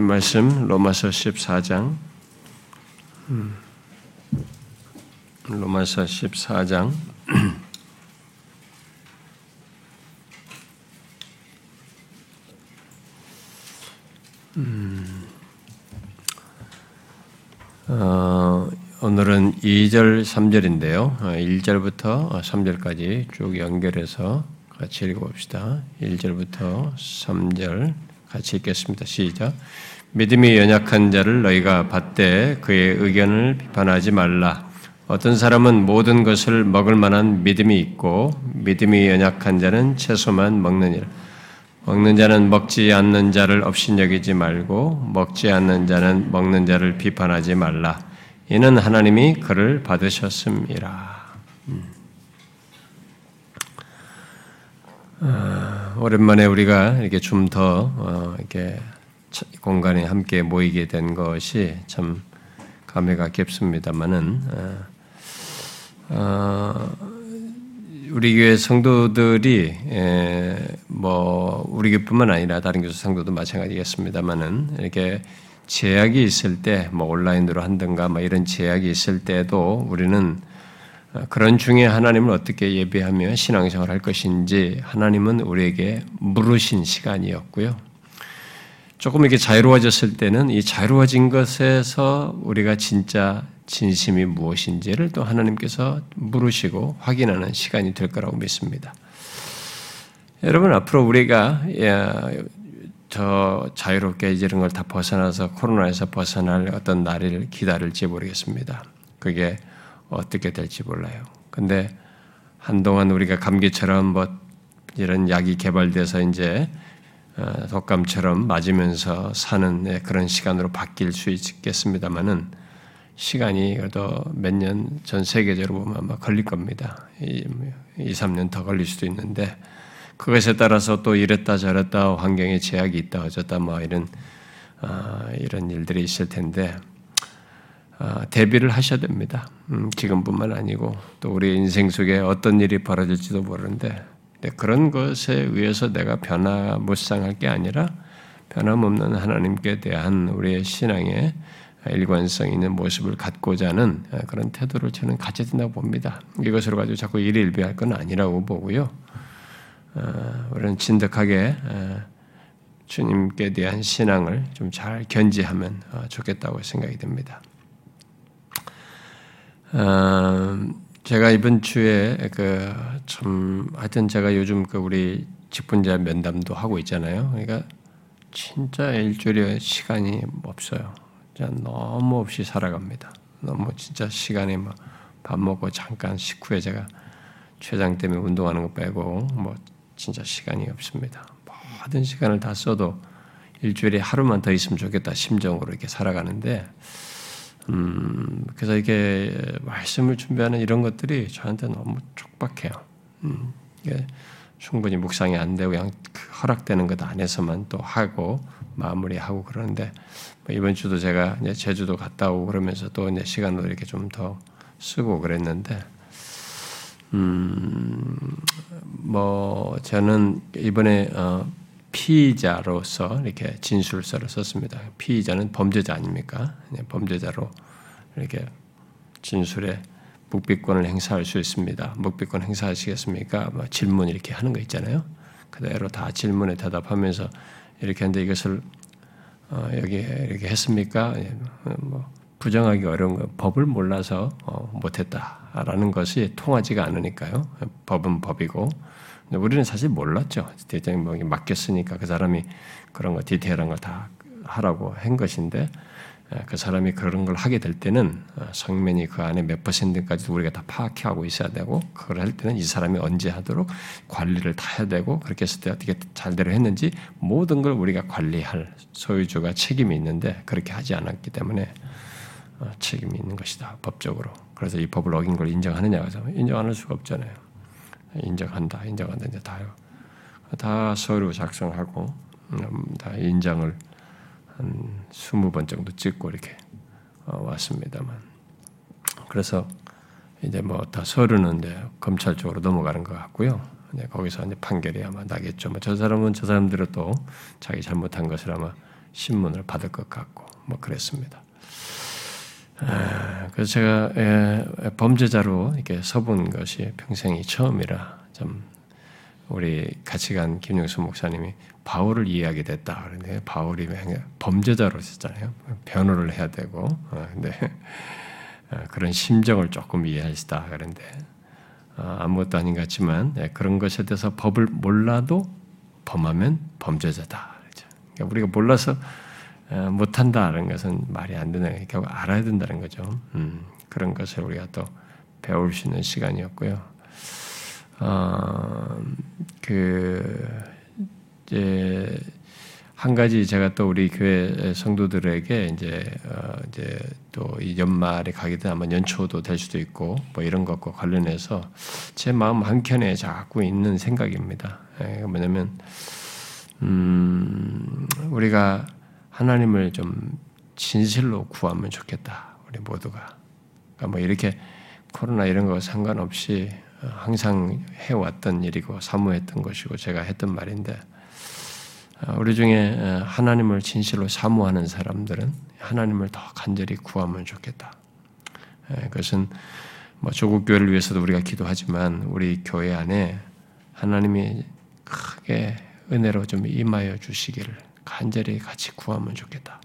말씀 로마서 14장 로마서 14장 어, 오늘은 2절, 3절인데요. 1절부터 3절까지 쭉 연결해서 같이 읽어봅시다. 1절부터 3절 같이 읽겠습니다. 시작. 믿음이 연약한 자를 너희가 받되 그의 의견을 비판하지 말라. 어떤 사람은 모든 것을 먹을 만한 믿음이 있고 믿음이 연약한 자는 채소만 먹느니라. 먹는 자는 먹지 않는 자를 업신여기지 말고 먹지 않는 자는 먹는 자를 비판하지 말라. 이는 하나님이 그를 받으셨음이라. 음. 어, 오랜만에 우리가 이렇게 좀더 어, 이렇게 공간에 함께 모이게 된 것이 참 감회가 깊습니다만은 어, 어, 우리 교회 성도들이 뭐 우리 교뿐만 아니라 다른 교회 성도도 마찬가지겠습니다만은 이렇게 제약이 있을 때 뭐 온라인으로 한든가 뭐 이런 제약이 있을 때도 우리는 그런 중에 하나님을 어떻게 예배하며 신앙생활 할 것인지 하나님은 우리에게 물으신 시간이었고요. 조금 이렇게 자유로워졌을 때는 이 자유로워진 것에서 우리가 진짜 진심이 무엇인지를 또 하나님께서 물으시고 확인하는 시간이 될 거라고 믿습니다. 여러분 앞으로 우리가 더 자유롭게 이런 걸 다 벗어나서 코로나에서 벗어날 어떤 날을 기다릴지 모르겠습니다. 그게 어떻게 될지 몰라요. 근데 한동안 우리가 감기처럼 뭐 이런 약이 개발돼서 이제 어, 독감처럼 맞으면서 사는 그런 시간으로 바뀔 수 있겠습니다만은 시간이 그래도 몇 년 전 세계적으로 보면 아마 걸릴 겁니다. 2, 3년 더 걸릴 수도 있는데 그것에 따라서 또 이랬다 저랬다 환경에 제약이 있다 어쩌다 뭐 이런 어, 이런 일들이 있을 텐데 어, 대비를 하셔야 됩니다. 음, 지금뿐만 아니고 또 우리 인생 속에 어떤 일이 벌어질지도 모르는데 그런 것에 의해서 내가 변화 무쌍할 게 아니라 변함없는 하나님께 대한 우리의 신앙의 일관성 있는 모습을 갖고자 하는 그런 태도를 저는 가져야 된다고 봅니다. 이것으로 가지고 자꾸 일일비할 건 아니라고 보고요. 어, 우리는 진득하게 주님께 대한 신앙을 좀 잘 견지하면 어, 좋겠다고 생각이 됩니다. 어, 제가 이번 주에 그 참 하여튼 제가 요즘 그 우리 직분자 면담도 하고 있잖아요. 그러니까 진짜 일주일에 시간이 없어요. 너무 없이 살아갑니다. 너무 진짜 시간이 뭐밥 먹고 잠깐 식후에 제가 췌장 때문에 운동하는 거 빼고 뭐 진짜 시간이 없습니다. 모든 시간을 다 써도 일주일에 하루만 더 있으면 좋겠다 심정으로 이렇게 살아가는데 음, 그래서 이게 말씀을 준비하는 이런 것들이 저한테 너무 촉박해요. 음, 이게 충분히 묵상이 안 되고 그냥 그 허락되는 것 안에서만 또 하고 마무리하고 그러는데 뭐 이번 주도 제가 이제 제주도 갔다 오고 그러면서 또 이제 시간도 이렇게 좀 더 쓰고 그랬는데 음, 뭐 저는 이번에 어, 피의자로서 이렇게 진술서를 썼습니다. 피의자는 범죄자 아닙니까? 네, 범죄자로 이렇게 진술에 묵비권을 행사할 수 있습니다. 묵비권 행사하시겠습니까? 뭐 질문 이렇게 하는 거 있잖아요. 그대로 다 질문에 대답하면서 이렇게 하는데 이것을 어, 여기 이렇게 했습니까? 예, 뭐 부정하기 어려운 거 법을 몰라서 어, 못했다라는 것이 통하지가 않으니까요. 법은 법이고 우리는 사실 몰랐죠. 대장이 뭐 맡겼으니까 그 사람이 그런 거 디테일한 걸 다 하라고 한 것인데 그 사람이 그런 걸 하게 될 때는 어, 성면이 그 안에 몇 퍼센트까지 우리가 다 파악하고 있어야 되고 그걸 할 때는 이 사람이 언제 하도록 관리를 다 해야 되고 그렇게 했을 때 어떻게 잘대로 했는지 모든 걸 우리가 관리할 소유주가 책임이 있는데 그렇게 하지 않았기 때문에 어, 책임이 있는 것이다 법적으로. 그래서 이 법을 어긴 걸 인정하느냐 그래서 인정 안할 수가 없잖아요. 인정한다, 인정한다 이제 다요. 다 서류 작성하고 음, 다 인장을 한 20번 정도 찍고 이렇게 어, 왔습니다만. 그래서 이제 뭐 다 서류는 이제 검찰 쪽으로 넘어가는 것 같고요. 이제 거기서 이제 판결이 아마 나겠죠. 뭐 저 사람은 저 사람들은 또 자기 잘못한 것을 아마 신문을 받을 것 같고 뭐 그랬습니다. 아, 그래서 제가 예, 범죄자로 이렇게 서본 것이 평생이 처음이라 좀 우리 같이 간 김영수 목사님이 바울을 이해하게 됐다. 그런데 바울이 범죄자로 썼잖아요. 변호를 해야 되고, 어, 근데 어, 그런 심정을 조금 이해하시다. 그런데 어, 아무것도 아닌 것 같지만 예, 그런 것에 대해서 법을 몰라도 범하면 범죄자다. 그러니까 우리가 몰라서 못한다는 것은 말이 안 되는 거니까 알아야 된다는 거죠. 음, 그런 것을 우리가 또 배울 수 있는 시간이었고요. 어, 그 이제 한 가지 제가 또 우리 교회 성도들에게 이제 어 이제 또 이 연말에 되면 아마 연초도 될 수도 있고 뭐 이런 것과 관련해서 제 마음 한 켠에 자꾸 있는 생각입니다. 예, 뭐냐면 음 우리가 하나님을 좀 진실로 구하면 좋겠다. 우리 모두가. 그러니까 뭐 이렇게 코로나 이런 거 상관없이 항상 해왔던 일이고 사모했던 것이고 제가 했던 말인데 어, 우리 중에 어, 하나님을 진실로 사모하는 사람들은 하나님을 더 간절히 구하면 좋겠다. 그것은 뭐 조국 교회를 위해서도 우리가 기도하지만 우리 교회 안에 하나님이 크게 은혜로 좀 임하여 주시기를 간절히 같이 구하면 좋겠다.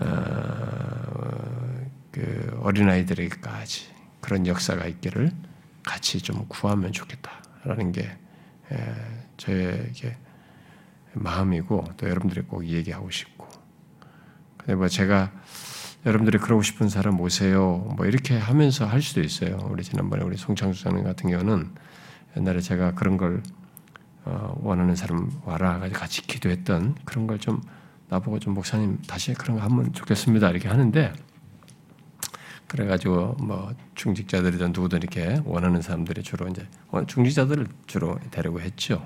어, 그 어린아이들에게까지 그런 역사가 있기를 같이 좀 구하면 좋겠다라는 게 저에게 마음이고 또 여러분들이 꼭 얘기하고 싶고 근데 뭐 제가 여러분들이 그러고 싶은 사람 오세요 뭐 이렇게 하면서 할 수도 있어요 우리 지난번에 우리 송창수 사님 같은 경우는 옛날에 제가 그런 걸 어, 원하는 사람 와라 같이 기도했던 그런 걸 좀 나보고 좀 목사님 다시 그런 거 하면 좋겠습니다 이렇게 하는데 그래가지고 뭐 중직자들이든 누구든 이렇게 원하는 사람들이 주로 이제 중직자들을 주로 데리고 했죠.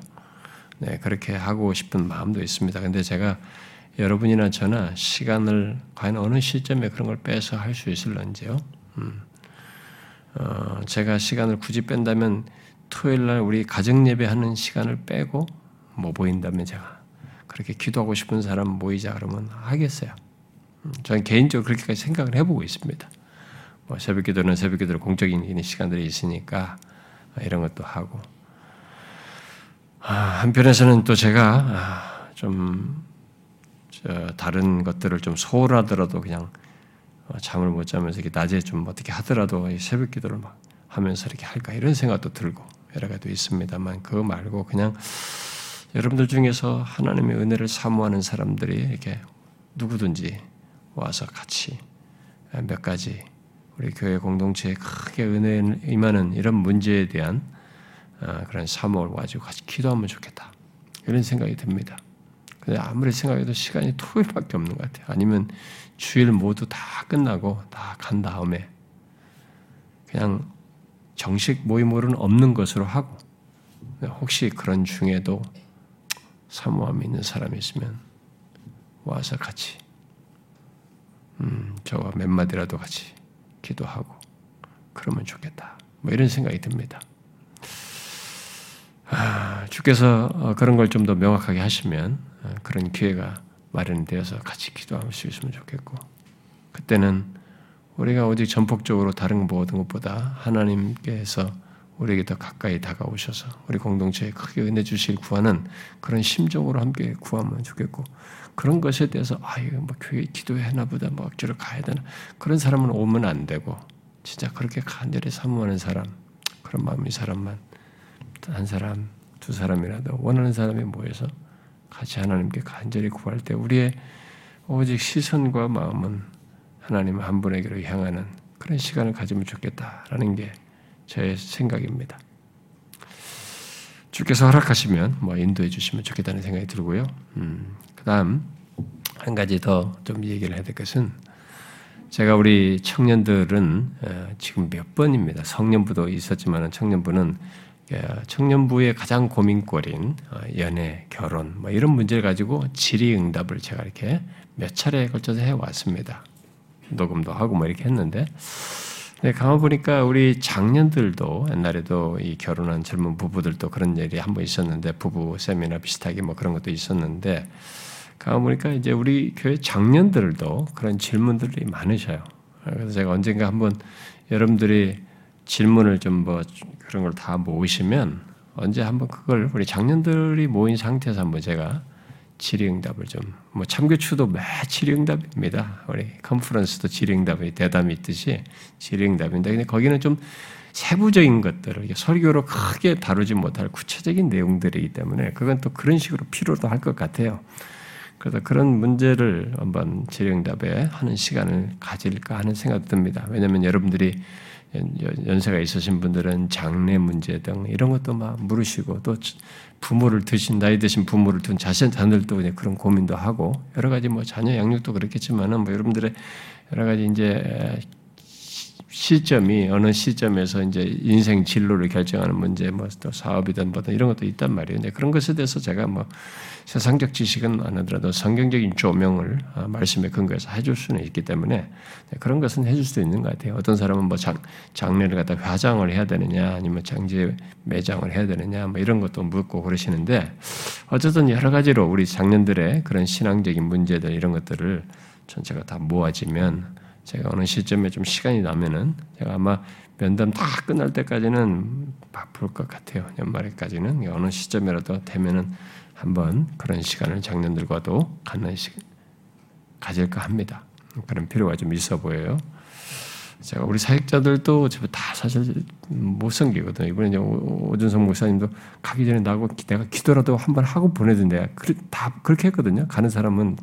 네, 그렇게 하고 싶은 마음도 있습니다. 근데 제가 여러분이나 저나 시간을 과연 어느 시점에 그런 걸 빼서 할 수 있을런지요. 음. 어, 제가 시간을 굳이 뺀다면 토요일 날 우리 가정 예배하는 시간을 빼고 뭐 보인다면 제가 그렇게 기도하고 싶은 사람 모이자 그러면 하겠어요. 음, 저는 개인적으로 그렇게까지 생각을 해보고 있습니다. 뭐 새벽 기도는 새벽 기도로 공적인 시간들이 있으니까 이런 것도 하고 아, 한편에서는 또 제가 아, 좀 다른 것들을 좀 소홀하더라도 그냥 어, 잠을 못 자면서 낮에 좀 어떻게 하더라도 새벽 기도를 막 하면서 이렇게 할까 이런 생각도 들고 여러 가지도 있습니다만 그거 말고 그냥 여러분들 중에서 하나님의 은혜를 사모하는 사람들이 이렇게 누구든지 와서 같이 몇 가지 우리 교회 공동체에 크게 은혜 임하는 이런 문제에 대한 어, 그런 사모를 가지고 같이 기도하면 좋겠다. 이런 생각이 듭니다. 근데 아무리 생각해도 시간이 토요일밖에 없는 것 같아요. 아니면 주일 모두 다 끝나고 다 간 다음에 그냥 정식 모임으로는 없는 것으로 하고 혹시 그런 중에도 사모함이 있는 사람이 있으면 와서 같이 음, 저와 몇 마디라도 같이 기도하고 그러면 좋겠다. 뭐 이런 생각이 듭니다. 아, 주께서 어, 그런 걸 좀 더 명확하게 하시면 어, 그런 기회가 마련되어서 같이 기도할 수 있으면 좋겠고 그때는 우리가 오직 전폭적으로 다른 모든 것보다 하나님께서 우리에게 더 가까이 다가오셔서 우리 공동체에 크게 은혜 주실 구하는 그런 심정으로 함께 구하면 좋겠고 그런 것에 대해서 아 이거 뭐 교회 기도해나 보다 뭐 억지로 가야 되나 그런 사람은 오면 안 되고 진짜 그렇게 간절히 사모하는 사람 그런 마음이 사람만 한 사람, 두 사람이라도 원하는 사람이 모여서 같이 하나님께 간절히 구할 때 우리의 오직 시선과 마음은 하나님 한 분에게로 향하는 그런 시간을 가지면 좋겠다라는 게 제 생각입니다. 주께서 허락하시면 뭐 인도해 주시면 좋겠다는 생각이 들고요. 음, 그다음 한 가지 더 좀 얘기를 해야 될 것은 제가 우리 청년들은 어, 지금 몇 번입니다. 성년부도 있었지만 청년부는 예, 청년부의 가장 고민거리인 어, 연애, 결혼 뭐 이런 문제를 가지고 질의응답을 제가 이렇게 몇 차례에 걸쳐서 해왔습니다. 녹음도 하고 뭐 이렇게 했는데 네, 가만 보니까 우리 장년들도 옛날에도 이 결혼한 젊은 부부들도 그런 일이 한 번 있었는데 부부 세미나 비슷하게 뭐 그런 것도 있었는데 가 보니까 이제 우리 교회 장년들도 그런 질문들이 많으셔요. 그래서 제가 언젠가 한번 여러분들이 질문을 좀 뭐 그런 걸 다 모으시면 언제 한번 그걸 우리 장년들이 모인 상태에서 한번 제가 질의응답을 좀 뭐 참교추도 매 질의응답입니다. 우리 컨퍼런스도 질의응답이 대담이 있듯이 질의응답인데 근데 거기는 좀 세부적인 것들을 설교로 크게 다루지 못할 구체적인 내용들이기 때문에 그건 또 그런 식으로 필요도 할 것 같아요. 그래서 그런 문제를 한번 질의응답에 하는 시간을 가질까 하는 생각도 듭니다. 왜냐하면 여러분들이 연세가 있으신 분들은 장래 문제 등 이런 것도 막 물으시고 또 부모를 드신 나이 드신 부모를 둔 자신 자녀들도 그런 고민도 하고 여러 가지 뭐 자녀 양육도 그렇겠지만은 뭐 여러분들의 여러 가지 이제 시점이 어느 시점에서 이제 인생 진로를 결정하는 문제, 뭐 또 사업이든 뭐든 이런 것도 있단 말이에요. 근 그런 것에 대해서 제가 뭐 세상적 지식은 안 하더라도 성경적인 조명을 어, 말씀에 근거해서 해줄 수는 있기 때문에 네, 그런 것은 해줄 수 있는 것 같아요. 어떤 사람은 뭐 장, 장례를 갖다 화장을 해야 되느냐, 아니면 장제 매장을 해야 되느냐, 뭐 이런 것도 묻고 그러시는데 어쨌든 여러 가지로 우리 장년들의 그런 신앙적인 문제들 이런 것들을 전체가 다 모아지면 제가 어느 시점에 좀 시간이 나면은 제가 아마 면담 다 끝날 때까지는 바쁠 것 같아요. 연말에까지는 어느 시점이라도 되면은 한번 그런 시간을 작년들과도 갖는 시 가질까 합니다. 그런 필요가 좀 있어 보여요. 제가 우리 사역자들도 다 사실 못 섬기거든요. 이번에 오준성 목사님도 가기 전에 나고 내가 기도라도 한번 하고 보내던데 다 그렇게 했거든요. 가는 사람은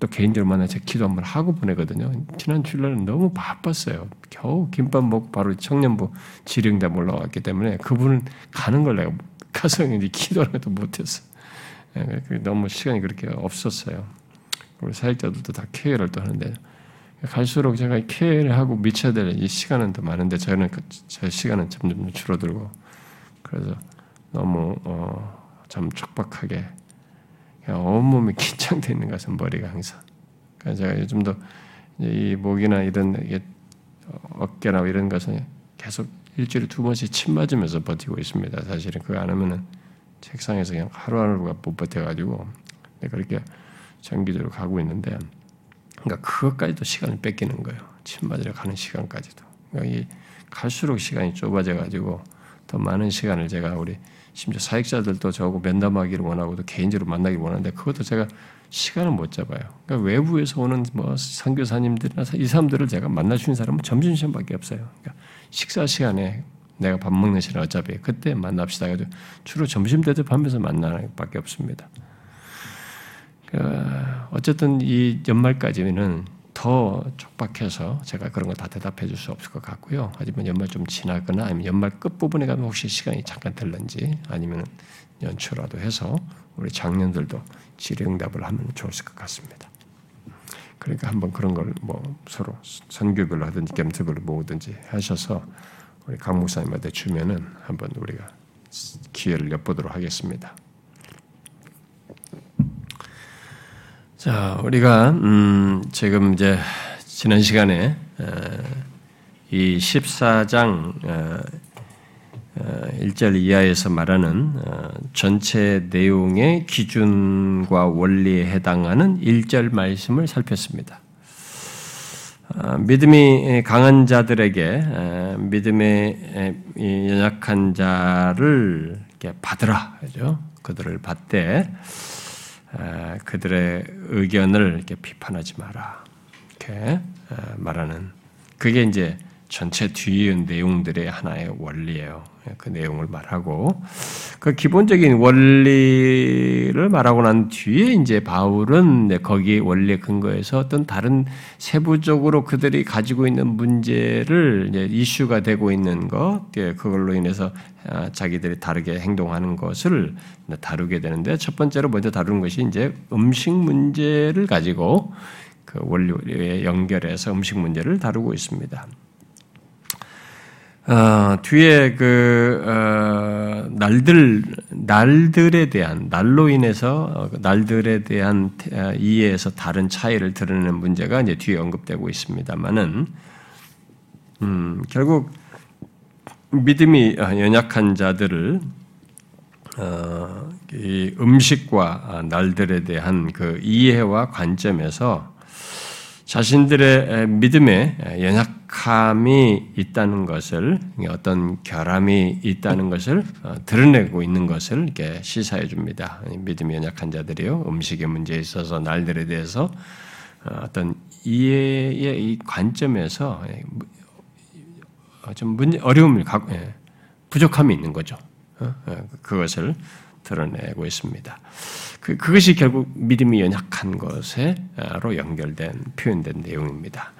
또 개인적으로 만나 제 기도 한번 하고 보내거든요. 지난 주일날은 너무 바빴어요. 겨우 김밥 먹고 바로 청년부 지령답 올라왔기 때문에 그분은 가는 걸 내가 가서 이제 기도하는 도 못했어. 예, 너무 시간이 그렇게 없었어요. 우리 사역자들도 다 케어를 또 하는데 갈수록 제가 케어를 하고 미쳐야 될 이 시간은 더 많은데 저는 그, 제 시간은 점점 줄어들고 그래서 너무 어, 참 촉박하게 온몸이 긴장되어 있는 것은 머리가 항상. 그래서 제가 요즘도 이 목이나 이런 어깨나 이런 것은 계속 일주일에 두 번씩 침 맞으면서 버티고 있습니다. 사실은 그거 안 하면은 책상에서 그냥 하루하루가 못 버텨가지고 그렇게 장기적으로 가고 있는데 그러니까 그것까지도 시간을 뺏기는 거예요. 침 맞으러 가는 시간까지도. 그러니까 갈수록 시간이 좁아져 가지고 더 많은 시간을 제가 우리 심지어 사역자들도 저하고 면담하기를 원하고도 개인적으로 만나기를 원하는데 그것도 제가 시간을 못 잡아요. 그러니까 외부에서 오는 뭐 선교사님들이나 이 사람들을 제가 있는 사람은 점심시간밖에 없어요. 그러니까 식사 시간에 내가 밥 먹는 시간 어차피 그때 만납시다. 해도 주로 점심 대접하면서 만나는 밖에 없습니다. 그러니까 어쨌든 이 연말까지는 더 촉박해서 제가 그런 거 다 대답해 줄 수 없을 것 같고요. 하지만 연말 좀 지나거나 아니면 연말 끝부분에 가면 혹시 시간이 잠깐 될런지 아니면 연초라도 해서 우리 장년들도 질의응답을 하면 좋을 것 같습니다. 그러니까 한번 그런 걸 뭐 서로 선교별로 하든지 겸트별로 모으든지 하셔서 우리 강 목사님한테 주면은 한번 우리가 기회를 엿보도록 하겠습니다. 자, 우리가 음, 지금 이제 지난 시간에 이 14장 1절 이하에서 말하는 어, 전체 내용의 기준과 원리에 해당하는 1절 말씀을 살폈습니다. 어, 믿음이 강한 자들에게 믿음의 연약한 자를 받으라 그죠? 그들을 받되 그들의 의견을 이렇게 비판하지 마라. 이렇게 말하는 그게 이제 전체 뒤에 내용들의 하나의 원리예요. 그 내용을 말하고 그 기본적인 원리를 말하고 난 뒤에 이제 바울은 거기 원리 근거에서 어떤 다른 세부적으로 그들이 가지고 있는 문제를 이슈가 되고 있는 것 예, 그걸로 인해서 아, 자기들이 다르게 행동하는 것을 다루게 되는데 첫 번째로 먼저 다루는 것이 이제 음식 문제를 가지고 그 원리에 연결해서 음식 문제를 다루고 있습니다. 어, 뒤에 그 어, 날들 날들에 대한 날로 인해서 어, 그 날들에 대한 어, 이해에서 다른 차이를 드러내는 문제가 이제 뒤에 언급되고 있습니다만은 음, 결국 믿음이 연약한 자들을 어, 음식과 날들에 대한 그 이해와 관점에서 자신들의 믿음에 연약함이 있다는 것을 어떤 결함이 있다는 것을 어, 드러내고 있는 것을 이렇게 시사해 줍니다. 믿음이 연약한 자들이요 음식의 문제에 있어서 날들에 대해서 어, 어떤 이해의 이 관점에서 좀 문제 어려움을 갖고 예, 부족함이 있는 거죠. 어, 그것을 드러내고 있습니다. 그, 그것이 결국 믿음이 연약한 것에로 연결된 표현된 내용입니다.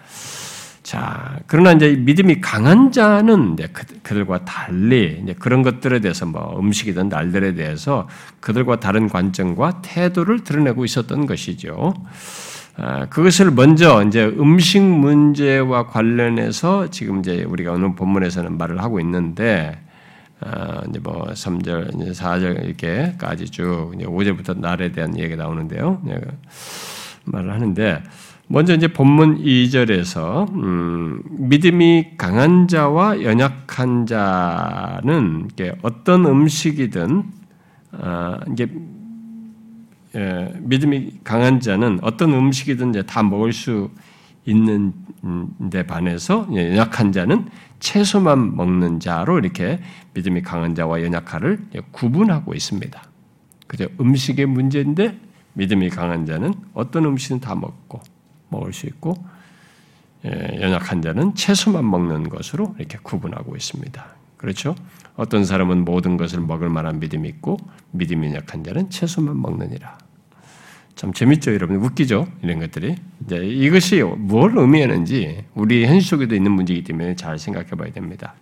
자, 그러나 이제 믿음이 강한 자는 이제 그들과 달리 이제 그런 것들에 대해서 뭐 음식이든 날들에 대해서 그들과 다른 관점과 태도를 드러내고 있었던 것이죠. 아, 그것을 먼저 이제 음식 문제와 관련해서 지금 이제 우리가 오늘 본문에서는 말을 하고 있는데 어, 이제 뭐 3절, 이제 4절 이렇게까지 쭉 이제 5절부터 날에 대한 얘기가 나오는데요. 말을 하는데 먼저 이제 본문 2절에서 음, 믿음이 강한 자와 연약한 자는 어떤 음식이든 어, 이게 예, 믿음이 강한 자는 어떤 음식이든 다 먹을 수 있는데 반해서 연약한 자는 채소만 먹는 자로 이렇게 믿음이 강한 자와 연약한을 구분하고 있습니다. 그죠? 음식의 문제인데 믿음이 강한 자는 어떤 음식은 다 먹고 먹을 수 있고 예, 연약한 자는 채소만 먹는 것으로 이렇게 구분하고 있습니다. 그렇죠? 어떤 사람은 모든 것을 먹을 만한 믿음이 있고 믿음이 약한 자는 채소만 먹느니라. 참 재밌죠, 여러분. 웃기죠? 이런 것들이. 이제 이것이 뭘 의미하는지 우리 현실 속에도 있는 문제이기 때문에 잘 생각해 봐야 됩니다.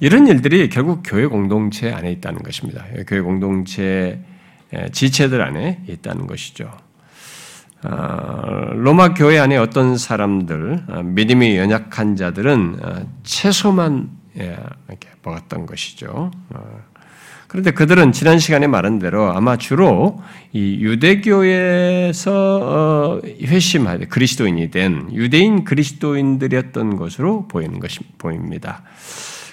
이런 일들이 결국 교회 공동체 안에 있다는 것입니다. 교회 공동체 지체들 안에 있다는 것이죠. 어, 로마 교회 안에 어떤 사람들, 어, 믿음이 연약한 자들은 어, 채소만 예, 먹었던 것이죠. 그런데 그들은 지난 시간에 말한 대로 아마 주로 이 유대교에서 회심할 그리스도인이 된 유대인 그리스도인들이었던 것으로 보이는 것이 보입니다.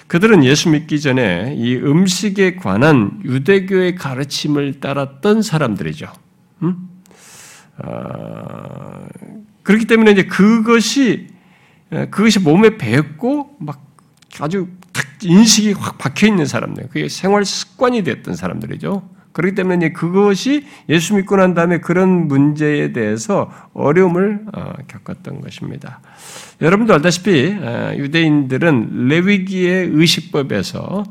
그들은 예수 믿기 전에 이 음식에 관한 유대교의 가르침을 따랐던 사람들이죠. 음? 어, 그렇기 때문에 이제 그것이 그것이 몸에 배었고 막 아주 인식이 확 박혀 있는 사람들, 그게 생활 습관이 됐던 사람들이죠. 그렇기 때문에 그것이 예수 믿고 난 다음에 그런 문제에 대해서 어려움을 어, 겪었던 것입니다. 여러분도 알다시피 어, 유대인들은 레위기의 의식법에서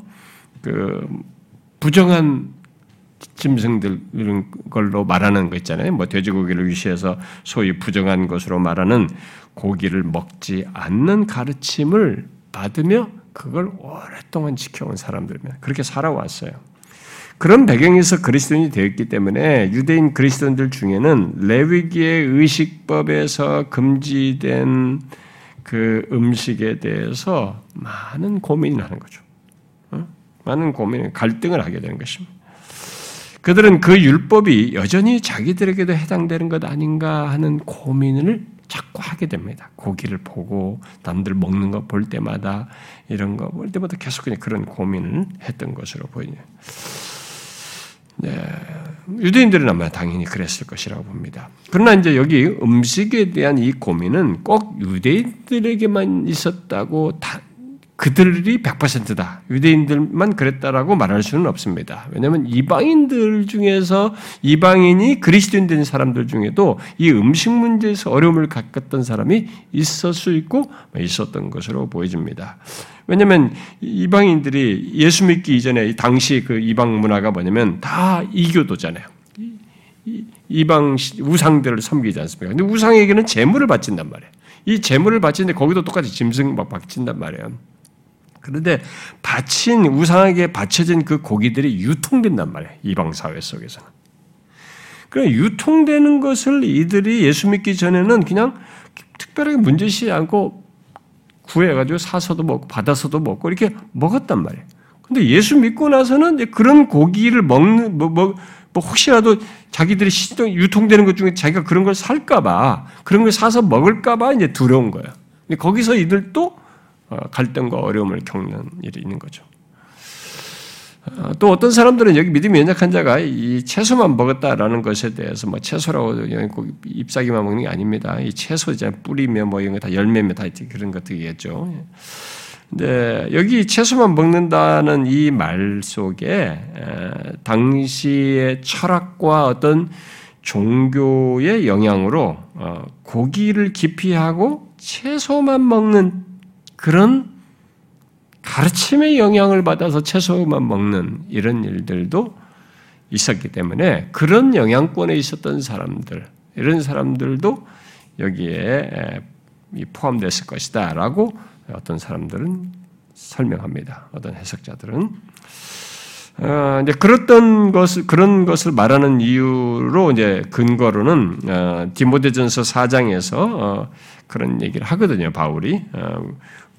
그 부정한 짐승들 이런 걸로 말하는 거 있잖아요. 뭐 돼지고기를 위시해서 소위 부정한 것으로 말하는 고기를 먹지 않는 가르침을 받으며 그걸 오랫동안 지켜온 사람들입니다. 그렇게 살아왔어요. 그런 배경에서 그리스도인이 되었기 때문에 유대인 그리스도인들 중에는 레위기의 의식법에서 금지된 그 음식에 대해서 많은 고민을 하는 거죠. 어? 많은 고민, 갈등을 하게 되는 것입니다. 그들은 그 율법이 여전히 자기들에게도 해당되는 것 아닌가 하는 고민을 자꾸 하게 됩니다. 고기를 보고 남들 먹는 거 볼 때마다 이런 거 볼 때마다 계속 그냥 그런 고민을 했던 것으로 보이네요. 네. 유대인들은 아마 당연히 그랬을 것이라고 봅니다. 그러나 이제 여기 음식에 대한 이 고민은 꼭 유대인들에게만 있었다고 다 그들이 100%다. 유대인들만 그랬다라고 말할 수는 없습니다. 왜냐하면 이방인들 중에서 이방인이 그리스도인 된 사람들 중에도 이 음식 문제에서 어려움을 겪었던 사람이 있을 수 있고 있었던 것으로 보여집니다. 왜냐하면 이방인들이 예수 믿기 이전에 당시 그 이방 문화가 뭐냐면 다 이교도잖아요. 이방 우상들을 섬기지 않습니까? 근데 우상에게는 재물을 바친단 말이에요. 이 재물을 바치는데 거기도 똑같이 짐승 막 바친단 말이에요. 그런데 바친 우상에게 바쳐진 그 고기들이 유통된단 말이에요. 이방 사회 속에서는. 그 유통되는 것을 이들이 예수 믿기 전에는 그냥 특별하게 문제시 않고 구해가지고 사서도 먹고 받아서도 먹고 이렇게 먹었단 말이에요. 근데 예수 믿고 나서는 그런 고기를 먹는 뭐, 뭐, 뭐 혹시라도 자기들이 시동 유통되는 것 중에 자기가 그런 걸 살까봐 그런 걸 사서 먹을까봐 이제 두려운 거예요. 근데 거기서 이들도 어, 갈등과 어려움을 겪는 일이 있는 거죠. 어, 또 어떤 사람들은 여기 믿음이 연약한 자가 이 채소만 먹었다라는 것에 대해서 뭐 채소라고 잎사귀만 먹는 게 아닙니다. 이 채소 이제 뿌리며 뭐 이런 거 다 열매며 다 그런 것들이겠죠. 근데 여기 채소만 먹는다는 이 말 속에 당시의 철학과 어떤 종교의 영향으로 어, 고기를 기피하고 채소만 먹는 그런 가르침의 영향을 받아서 채소만 먹는 이런 일들도 있었기 때문에 그런 영향권에 있었던 사람들, 이런 사람들도 여기에 포함됐을 것이다 라고 어떤 사람들은 설명합니다. 어떤 해석자들은. 어, 이제 그랬던 것을, 그런 것을 말하는 이유로 이제 근거로는, 어, 디모데전서 4장에서, 어, 그런 얘기를 하거든요, 바울이.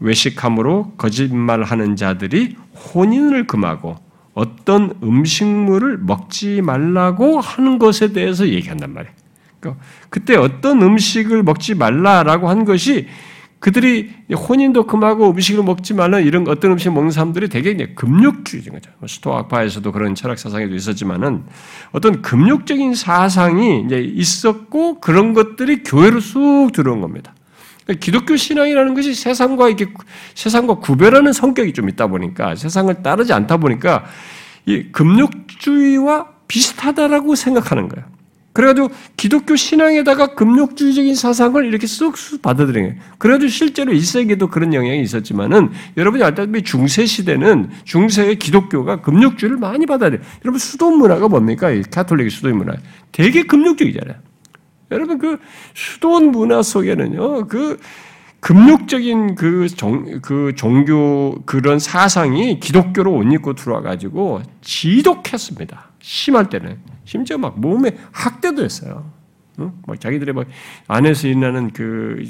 어, 외식함으로 거짓말하는 자들이 혼인을 금하고 어떤 음식물을 먹지 말라고 하는 것에 대해서 얘기한단 말이에요. 그러니까 그때 어떤 음식을 먹지 말라라고 한 것이 그들이 혼인도 금하고 음식을 먹지 말라 이런 어떤 음식 먹는 사람들이 되게 금욕주의인 거죠. 뭐 스토아파에서도 그런 철학 사상에도 있었지만은 어떤 금욕적인 사상이 이제 있었고 그런 것들이 교회로 쑥 들어온 겁니다. 그러니까 기독교 신앙이라는 것이 세상과 이렇게 세상과 구별하는 성격이 좀 있다 보니까 세상을 따르지 않다 보니까 이 금욕주의와 비슷하다라고 생각하는 거예요. 그래가지고 기독교 신앙에다가 금욕주의적인 사상을 이렇게 쑥쑥 받아들인 거예요. 그래도 실제로 1세기에도 그런 영향이 있었지만은 여러분이 알다시피 중세 시대는 중세의 기독교가 금욕주의를 많이 받아들여요. 여러분 수도 문화가 뭡니까? 이 카톨릭 수도 문화. 되게 금욕적이잖아요. 여러분 그 수도원 문화 속에는요 그 금욕적인 그, 종, 그 종교 그런 사상이 기독교로 옷 입고 들어와 가지고 지독했습니다. 심할 때는 심지어 막 몸에 학대도 했어요. 응? 막 자기들의 막 안에서 일어나는 그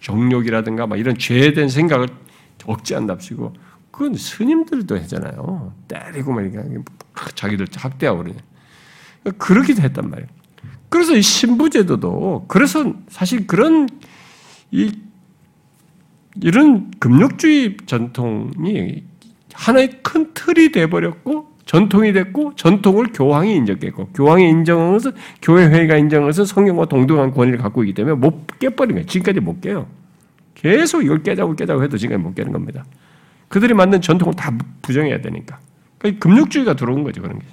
정욕이라든가 막 이런 죄된 생각을 억제한답시고 그건 스님들도 하잖아요. 때리고 막 이렇게 자기들 학대하고 그러냐. 그러기도 했단 말이에요. 그래서 이 신부제도도 그래서 사실 그런 이 이런 금욕주의 전통이 하나의 큰 틀이 돼버렸고 전통이 됐고 전통을 교황이 인정했고 교황이 인정한 것은 교회 회의가 인정한 것은 성경과 동등한 권위를 갖고 있기 때문에 못 깨버린 거예요. 지금까지 못 깨요. 계속 이걸 깨자고 깨자고 해도 지금까지 못 깨는 겁니다. 그들이 만든 전통을 다 부정해야 되니까. 그러니까 금욕주의가 들어온 거죠 그런 게.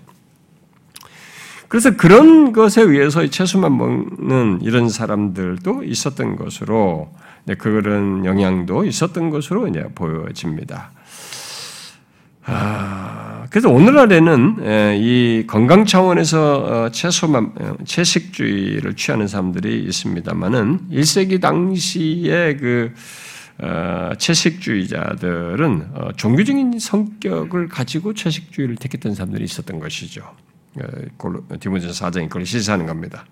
그래서 그런 것에 의해서 채소만 먹는 이런 사람들도 있었던 것으로 그런 영향도 있었던 것으로 이제 보여집니다. 아, 그래서 오늘날에는 이 건강 차원에서 어, 채소만 어, 채식주의를 취하는 사람들이 있습니다만은 1세기 당시에 그 어, 채식주의자들은 종교적인 성격을 가지고 채식주의를 택했던 사람들이 있었던 것이죠. 디모데서 4장이 그걸 시사하는 겁니다.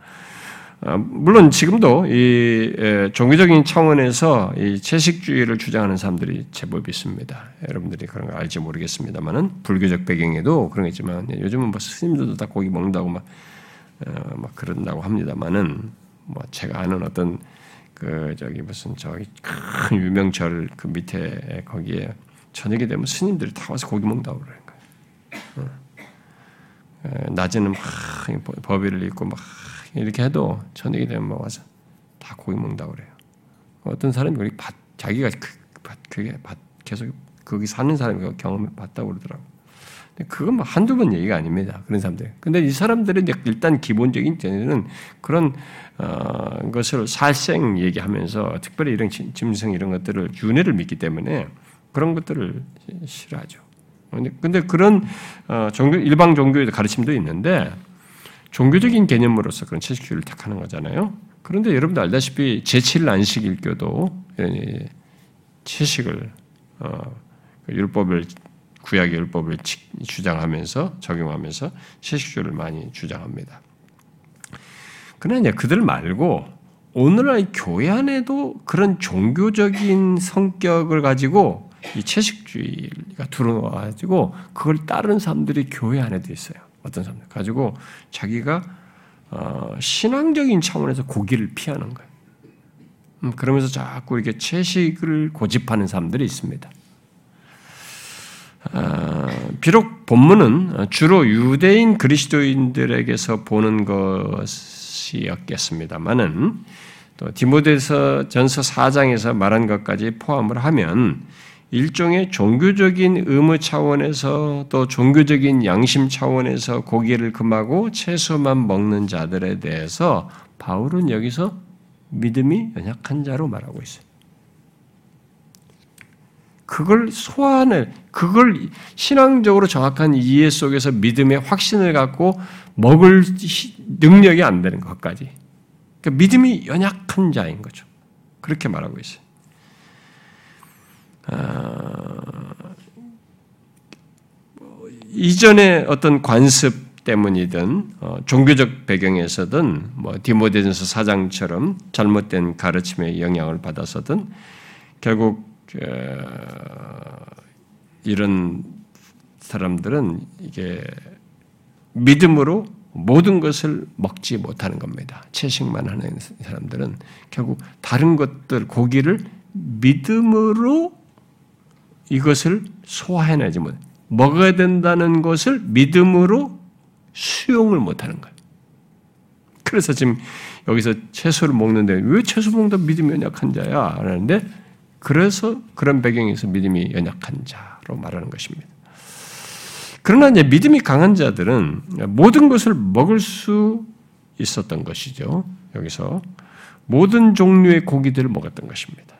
아, 물론 지금도 이 종교적인 차원에서 이 채식주의를 주장하는 사람들이 제법 있습니다. 여러분들이 그런 거 알지 모르겠습니다만은 불교적 배경에도 그런 게 있지만 요즘은 뭐 스님들도 다 고기 먹는다고 막, 어, 막 그런다고 합니다만은 뭐 제가 아는 어떤 그 저기 무슨 저기 큰 유명절 그 밑에 거기에 저녁이 되면 스님들이 다 와서 고기 먹는다고 그러는 거예요. 어. 낮에는 막 법위를 입고 막 이렇게 해도 저녁이 되면 뭐 와서 다 고기 먹는다고 그래요. 어떤 사람이 우리 밭, 자기가 그, 밭, 그게 밭, 계속 거기 사는 사람이 경험해 봤다고 그러더라고. 근데 그건 뭐 한두 번 얘기가 아닙니다. 그런 사람들. 근데 이 사람들은 일단 기본적인 전에는 그런, 어, 것을 살생 얘기하면서 특별히 이런 짐승 이런 것들을 윤회를 믿기 때문에 그런 것들을 싫어하죠. 근데 그런, 어, 종교, 일방 종교의 가르침도 있는데 종교적인 개념으로서 그런 채식주의를 택하는 거잖아요. 그런데 여러분도 알다시피 제7 안식일교도 채식을 어, 그 율법을 구약의 율법을 주장하면서 적용하면서 채식주의를 많이 주장합니다. 그러나 그들 말고 오늘날 교회 안에도 그런 종교적인 성격을 가지고 이 채식주의가 들어와 가지고 그걸 따르는 사람들이 교회 안에도 있어요. 어떤 사람들 가지고 자기가 어, 신앙적인 차원에서 고기를 피하는 거예요. 음, 그러면서 자꾸 이렇게 채식을 고집하는 사람들이 있습니다. 아, 비록 본문은 주로 유대인 그리스도인들에게서 보는 것이었겠습니다만은 또 디모데서 전서 4장에서 말한 것까지 포함을 하면 일종의 종교적인 의무 차원에서 또 종교적인 양심 차원에서 고기를 금하고 채소만 먹는 자들에 대해서 바울은 여기서 믿음이 연약한 자로 말하고 있어요. 그걸 소환을, 그걸 신앙적으로 정확한 이해 속에서 믿음의 확신을 갖고 먹을 능력이 안 되는 것까지. 그러니까 믿음이 연약한 자인 거죠. 그렇게 말하고 있어요. 아, 이전에 어떤 관습 때문이든 어, 종교적 배경에서든 뭐 디모데전서 사장처럼 잘못된 가르침에 영향을 받아서든 결국 어, 이런 사람들은 이게 믿음으로 모든 것을 먹지 못하는 겁니다. 채식만 하는 사람들은 결국 다른 것들 고기를 믿음으로 이것을 소화해내지 못, 먹어야 된다는 것을 믿음으로 수용을 못하는 거예요. 그래서 지금 여기서 채소를 먹는데 왜 채소 먹다 믿음이 연약한 자야? 라는데 그래서 그런 배경에서 믿음이 연약한 자로 말하는 것입니다. 그러나 이제 믿음이 강한 자들은 모든 것을 먹을 수 있었던 것이죠. 여기서 모든 종류의 고기들을 먹었던 것입니다.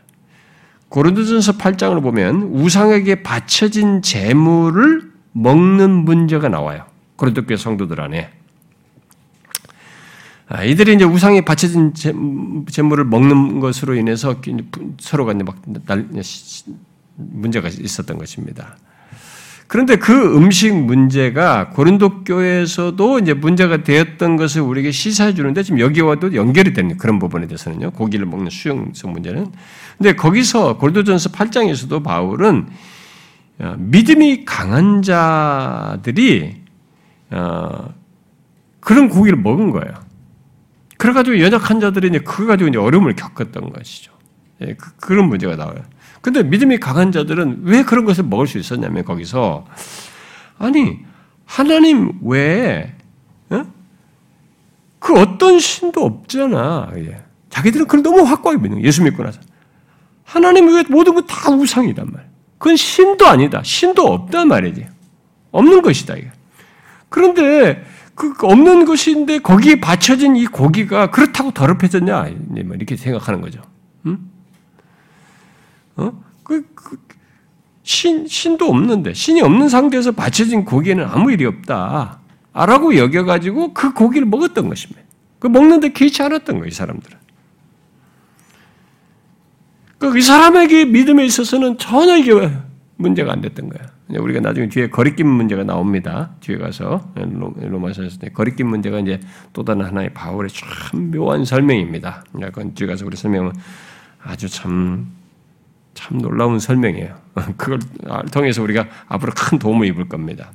고린도전서 8장을 보면 우상에게 바쳐진 재물을 먹는 문제가 나와요. 고린도 교 성도들 안에 아, 이들이 이제 우상에 바쳐진 재물을 먹는 것으로 인해서 서로가 이제 막 문제가 있었던 것입니다. 그런데 그 음식 문제가 고린도 교회에서도 이제 문제가 되었던 것을 우리에게 시사해 주는데 지금 여기와도 연결이 되는 그런 부분에 대해서는요. 고기를 먹는 수용성 문제는. 근데 거기서 고린도전서 8장에서도 바울은 어, 믿음이 강한 자들이 어, 그런 고기를 먹은 거예요. 그래가지고 연약한 자들이 이제 그거 가지고 이제 어려움을 겪었던 것이죠. 예, 그, 런 문제가 나와요. 근데 믿음이 강한 자들은 왜 그런 것을 먹을 수 있었냐면 거기서 아니 하나님 외에 어? 그 어떤 신도 없잖아. 예. 자기들은 그걸 너무 확고하게 믿는 거예요. 예수 믿고 나서 하나님 외에 모든 것다 우상이단 말이야. 그건 신도 아니다. 신도 없단 말이지. 없는 것이다. 이게. 그런데 그 없는 것인데 거기에 받쳐진 이 고기가 그렇다고 더럽혀졌냐 뭐 이렇게 생각하는 거죠. 응? 어? 그, 그, 신, 신도 없는데, 신이 없는 상태에서 바쳐진 고기에는 아무 일이 없다. 라고 여겨가지고 그 고기를 먹었던 것입니다. 그 먹는데 귀치 않았던 거예요, 이 사람들은. 그이 사람에게 믿음에 있어서는 전혀 이게 문제가 안 됐던 거야. 우리가 나중에 뒤에 거리낌 문제가 나옵니다. 뒤에 가서 로마서에서 거리낌 문제가 이제 또 다른 하나의 바울의 참 묘한 설명입니다. 그건 뒤에 가서 우리 설명은 아주 참 참 놀라운 설명이에요. 그걸 통해서 우리가 앞으로 큰 도움을 입을 겁니다.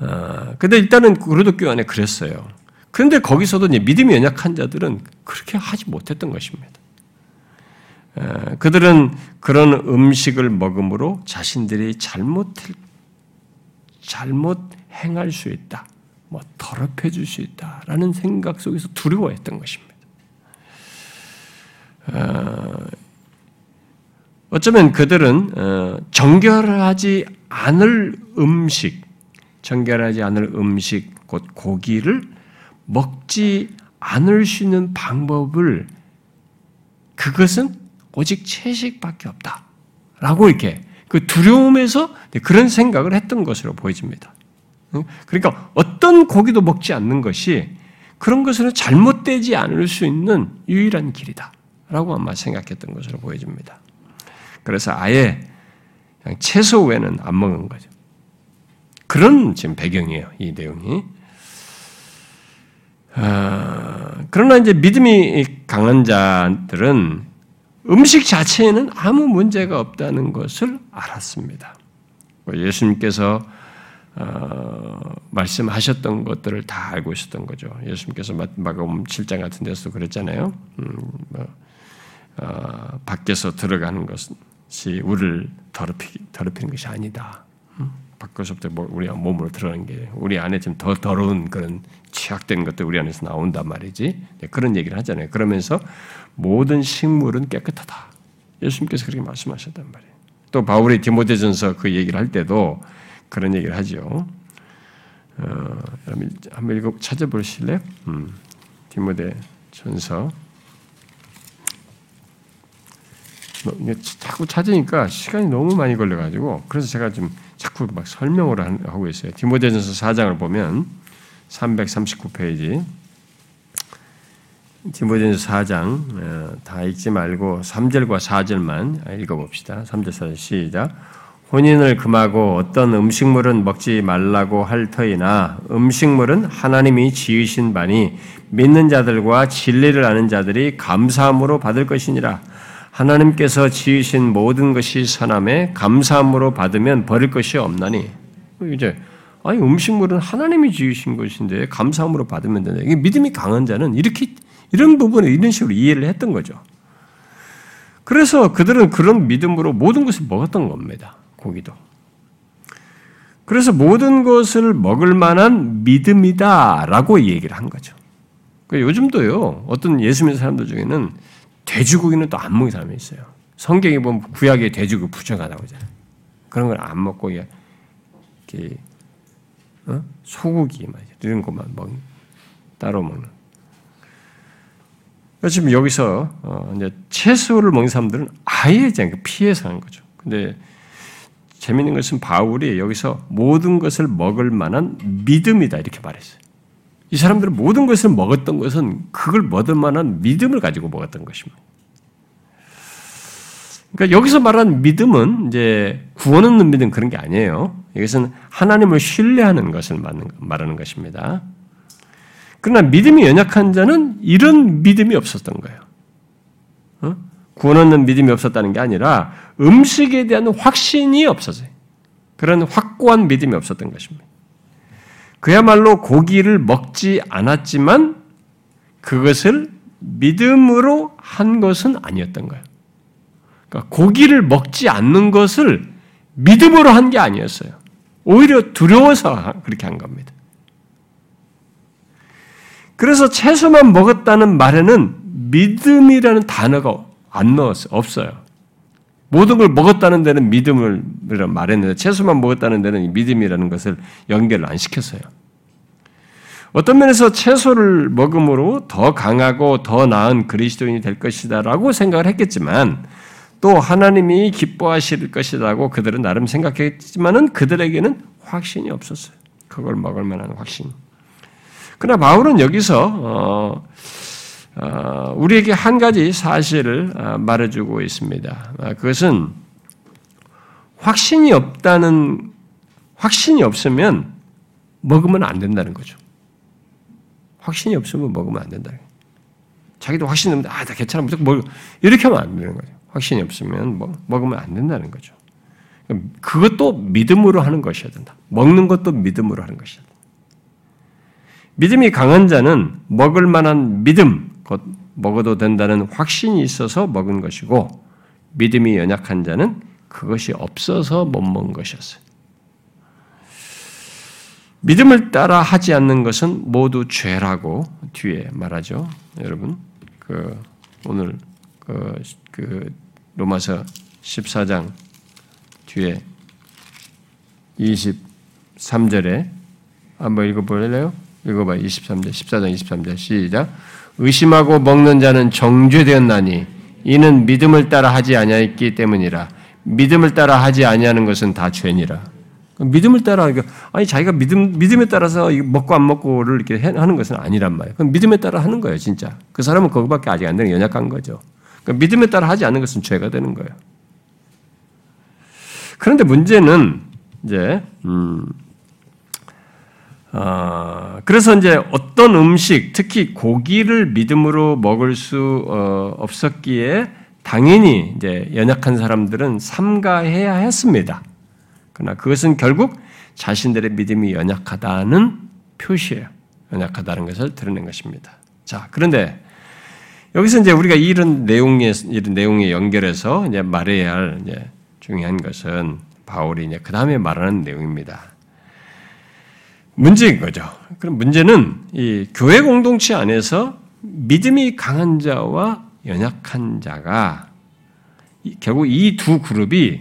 어, 근데 일단은 교회 안에 그랬어요. 그런데 거기서도 이제 믿음이 연약한 자들은 그렇게 하지 못했던 것입니다. 어, 그들은 그런 음식을 먹음으로 자신들이 잘못 잘못 행할 수 있다, 뭐 더럽혀질 수 있다라는 생각 속에서 두려워했던 것입니다. 어, 어쩌면 그들은 어, 정결하지 않을 음식, 정결하지 않을 음식, 곧 고기를 먹지 않을 수 있는 방법을 그것은 오직 채식밖에 없다. 라고 이렇게 그 두려움에서 그런 생각을 했던 것으로 보여집니다. 그러니까 어떤 고기도 먹지 않는 것이 그런 것은 잘못되지 않을 수 있는 유일한 길이다. 라고 아마 생각했던 것으로 보여집니다. 그래서 아예 채소 외에는 안 먹은 거죠. 그런 지금 배경이에요. 이 내용이. 아, 그러나 이제 믿음이 강한 자들은 음식 자체에는 아무 문제가 없다는 것을 알았습니다. 뭐 예수님께서 어, 말씀하셨던 것들을 다 알고 있었던 거죠. 예수님께서 마가음 7장 같은 데서 그랬잖아요. 음, 뭐, 어, 밖에서 들어가는 것은 우리를 더럽히, 더럽히는 것이 아니다. 바꿔서부터 뭐 우리 몸으로 들어가는 게 우리 안에 좀 더 더러운 그런 취약된 것들 우리 안에서 나온단 말이지. 네, 그런 얘기를 하잖아요. 그러면서 모든 식물은 깨끗하다. 예수님께서 그렇게 말씀하셨단 말이에요. 또 바울이 디모데전서 그 얘기를 할 때도 그런 얘기를 하죠. 어, 한번 읽어 찾아보실래요? 음, 디모데전서 뭐, 자꾸 찾으니까 시간이 너무 많이 걸려가지고 그래서 제가 좀 자꾸 막 설명을 하고 있어요. 디모데전서 4장을 보면 339페이지 디모데전서 4장 어, 다 읽지 말고 3절과 4절만 읽어봅시다. 3절 4절 시작 혼인을 금하고 어떤 음식물은 먹지 말라고 할 터이나 음식물은 하나님이 지으신 바니 믿는 자들과 진리를 아는 자들이 감사함으로 받을 것이니라. 하나님께서 지으신 모든 것이 선함에 감사함으로 받으면 버릴 것이 없나니. 이제 아니 음식물은 하나님이 지으신 것인데 감사함으로 받으면 된다. 이게 믿음이 강한 자는 이렇게 이런 부분을 이런 식으로 이해를 했던 거죠. 그래서 그들은 그런 믿음으로 모든 것을 먹었던 겁니다. 고기도. 그래서 모든 것을 먹을 만한 믿음이다라고 얘기를 한 거죠. 그러니까 요즘도요, 어떤 예수 믿는 사람들 중에는 돼지고기는 또 안 먹는 사람이 있어요. 성경에 보면 구약에 돼지고기 부정하다고 하잖아요. 그런 걸 안 먹고, 이렇게, 어? 소고기, 이런 것만 먹 따로 먹는. 지금 여기서, 어, 이제 채소를 먹는 사람들은 아예 피해서 하는 거죠. 근데 재밌는 것은 바울이 여기서 모든 것을 먹을 만한 믿음이다 이렇게 말했어요. 이 사람들은 모든 것을 먹었던 것은 그걸 먹을 만한 믿음을 가지고 먹었던 것입니다. 그러니까 여기서 말하는 믿음은 이제 구원 얻는 믿음 그런 게 아니에요. 이것은 하나님을 신뢰하는 것을 말하는 것입니다. 그러나 믿음이 연약한 자는 이런 믿음이 없었던 거예요. 어? 구원 얻는 믿음이 없었다는 게 아니라 음식에 대한 확신이 없었어요. 그런 확고한 믿음이 없었던 것입니다. 그야말로 고기를 먹지 않았지만 그것을 믿음으로 한 것은 아니었던 거예요. 그러니까 고기를 먹지 않는 것을 믿음으로 한 게 아니었어요. 오히려 두려워서 그렇게 한 겁니다. 그래서 채소만 먹었다는 말에는 믿음이라는 단어가 안 넣었어요. 없어요. 모든 걸 먹었다는 데는 믿음을 말했는데 채소만 먹었다는 데는 믿음이라는 것을 연결을 안 시켰어요. 어떤 면에서 채소를 먹음으로 더 강하고 더 나은 그리스도인이 될 것이다라고 생각을 했겠지만 또 하나님이 기뻐하실 것이라고 그들은 나름 생각했지만은 그들에게는 확신이 없었어요. 그걸 먹을 만한 확신. 그러나 바울은 여기서 어, 어, 우리에게 한 가지 사실을 어, 말해주고 있습니다. 어, 그것은 확신이 없다는 확신이 없으면 먹으면 안 된다는 거죠. 확신이 없으면 먹으면 안 된다. 자기도 확신이 없는데 아, 나 괜찮아. 무조건 먹 이렇게 하면 안 되는 거죠. 확신이 없으면 뭐, 먹으면 안 된다는 거죠. 그것도 믿음으로 하는 것이어야 된다. 먹는 것도 믿음으로 하는 것이야. 믿음이 강한 자는 먹을 만한 믿음, 곧 먹어도 된다는 확신이 있어서 먹은 것이고 믿음이 연약한 자는 그것이 없어서 못 먹은 것이었어요. 믿음을 따라 하지 않는 것은 모두 죄라고 뒤에 말하죠. 여러분, 그 오늘 그, 그 로마서 14장 뒤에 23절에 한번 읽어볼래요? 읽어봐. 23절, 14장 23절 시작. 의심하고 먹는 자는 정죄되었나니 이는 믿음을 따라 하지 아니하였기 때문이라. 믿음을 따라 하지 아니하는 것은 다 죄니라. 믿음을 따라 아니 자기가 믿음 믿음에 따라서 먹고 안 먹고를 이렇게 하는 것은 아니란 말이에요. 그럼 믿음에 따라 하는 거예요, 진짜. 그 사람은 그거밖에 아직 안 되는 연약한 거죠. 그러니까 믿음에 따라 하지 않는 것은 죄가 되는 거예요. 그런데 문제는 이제 음, 어, 그래서 이제 어떤 음식, 특히 고기를 믿음으로 먹을 수 어, 없었기에 당연히 이제 연약한 사람들은 삼가해야 했습니다. 그러나 그것은 결국 자신들의 믿음이 연약하다는 표시예요. 연약하다는 것을 드러낸 것입니다. 자, 그런데 여기서 이제 우리가 이런 내용의 이런 내용에 연결해서 이제 말해야 할 이제 중요한 것은 바울이 이제 그 다음에 말하는 내용입니다. 문제인 거죠. 그럼 문제는 이 교회 공동체 안에서 믿음이 강한 자와 연약한 자가 결국 이 두 그룹이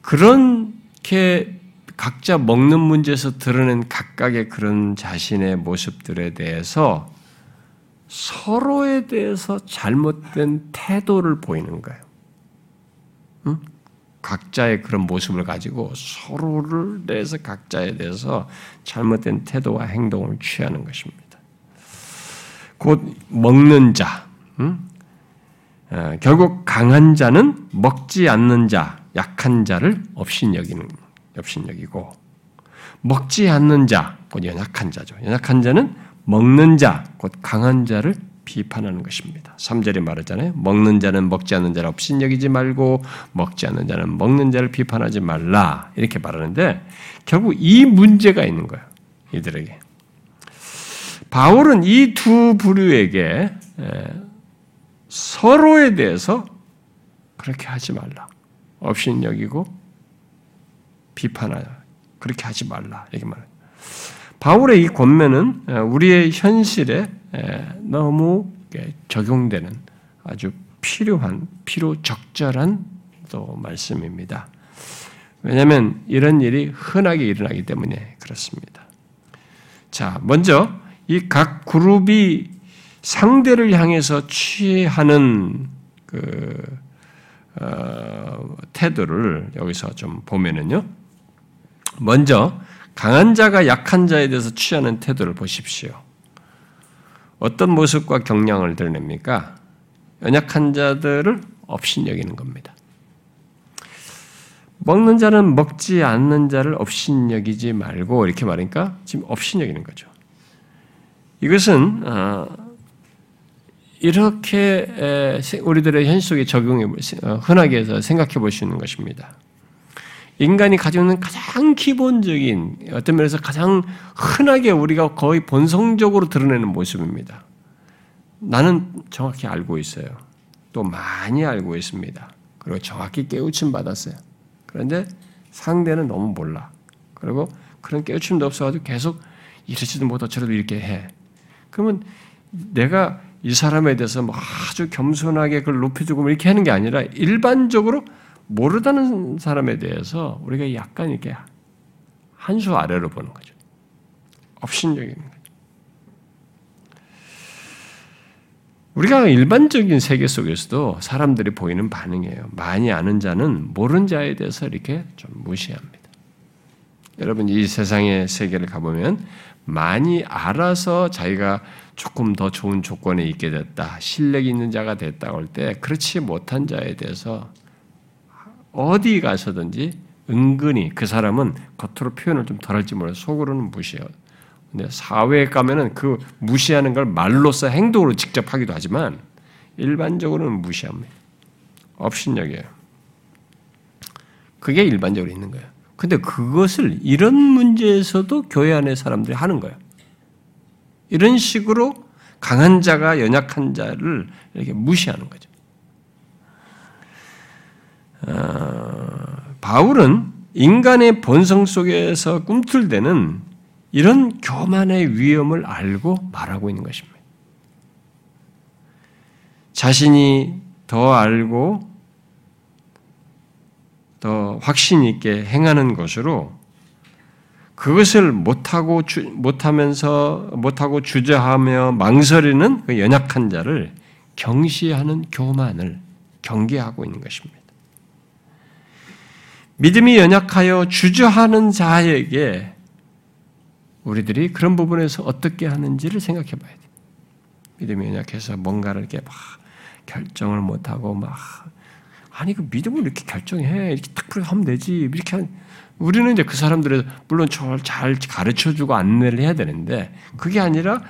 그렇게 각자 먹는 문제에서 드러낸 각각의 그런 자신의 모습들에 대해서 서로에 대해서 잘못된 태도를 보이는 거예요. 응? 각자의 그런 모습을 가지고 서로를 대해서 각자에 대해서 잘못된 태도와 행동을 취하는 것입니다. 곧 먹는 자, 응? 어, 결국 강한 자는 먹지 않는 자, 약한 자를 업신여기는 업신여기고 먹지 않는 자, 곧 연약한 자죠. 연약한 자는 먹는 자, 곧 강한 자를 비판하는 것입니다. 3절에 말하잖아요. 먹는 자는 먹지 않는 자를 업신여기지 말고 먹지 않는 자는 먹는 자를 비판하지 말라. 이렇게 말하는데 결국 이 문제가 있는 거예요. 이들에게. 바울은 이 두 부류에게 서로에 대해서 그렇게 하지 말라. 업신여기고 비판하라. 그렇게 하지 말라. 이렇게 말해요. 바울의 이 권면은 우리의 현실에 너무 적용되는 아주 필요한, 필요 적절한 또 말씀입니다. 왜냐하면 이런 일이 흔하게 일어나기 때문에 그렇습니다. 자, 먼저 이 각 그룹이 상대를 향해서 취하는 그 어, 태도를 여기서 좀 보면은요. 먼저 강한 자가 약한 자에 대해서 취하는 태도를 보십시오. 어떤 모습과 경량을 드러냅니까? 연약한 자들을 업신 여기는 겁니다. 먹는 자는 먹지 않는 자를 업신 여기지 말고 이렇게 말하니까 지금 업신 여기는 거죠. 이것은 어, 이렇게 우리들의 현실 속에 적용해 어, 흔하게 해서 생각해 볼 수 있는 것입니다. 인간이 가지고 있는 가장 기본적인 어떤 면에서 가장 흔하게 우리가 거의 본성적으로 드러내는 모습입니다. 나는 정확히 알고 있어요. 또 많이 알고 있습니다. 그리고 정확히 깨우침 받았어요. 그런데 상대는 너무 몰라. 그리고 그런 깨우침도 없어가지고 계속 이러지도 못하고 저러도 이렇게 해. 그러면 내가 이 사람에 대해서 뭐 아주 겸손하게 그걸 높여주고 이렇게 하는 게 아니라 일반적으로 모르다는 사람에 대해서 우리가 약간 이렇게 한 수 아래로 보는 거죠. 업신적인 거죠. 우리가 일반적인 세계 속에서도 사람들이 보이는 반응이에요. 많이 아는 자는 모르는 자에 대해서 이렇게 좀 무시합니다. 여러분 이 세상의 세계를 가보면 많이 알아서 자기가 조금 더 좋은 조건에 있게 됐다, 실력이 있는 자가 됐다 할 때 그렇지 못한 자에 대해서 어디 가서든지 은근히 그 사람은 겉으로 표현을 좀 덜할지 몰라 속으로는 무시해요. 근데 사회에 가면은 그 무시하는 걸 말로써 행동으로 직접 하기도 하지만 일반적으로는 무시합니다. 업신여겨요. 그게 일반적으로 있는 거예요. 근데 그것을 이런 문제에서도 교회 안에 사람들이 하는 거예요. 이런 식으로 강한 자가 연약한 자를 이렇게 무시하는 거죠. 어, 바울은 인간의 본성 속에서 꿈틀대는 이런 교만의 위험을 알고 말하고 있는 것입니다. 자신이 더 알고 더 확신 있게 행하는 것으로 그것을 못하고 주, 못하면서 못하고 주저하며 망설이는 그 연약한 자를 경시하는 교만을 경계하고 있는 것입니다. 믿음이 연약하여 주저하는 자에게 우리들이 그런 부분에서 어떻게 하는지를 생각해 봐야 돼. 믿음이 연약해서 뭔가를 이렇게 막 결정을 못하고 막 아니 그 믿음을 이렇게 결정해 이렇게 딱 그렇게 하면 되지 이렇게 한 우리는 이제 그 사람들을 물론 잘 가르쳐주고 안내를 해야 되는데 그게 아니라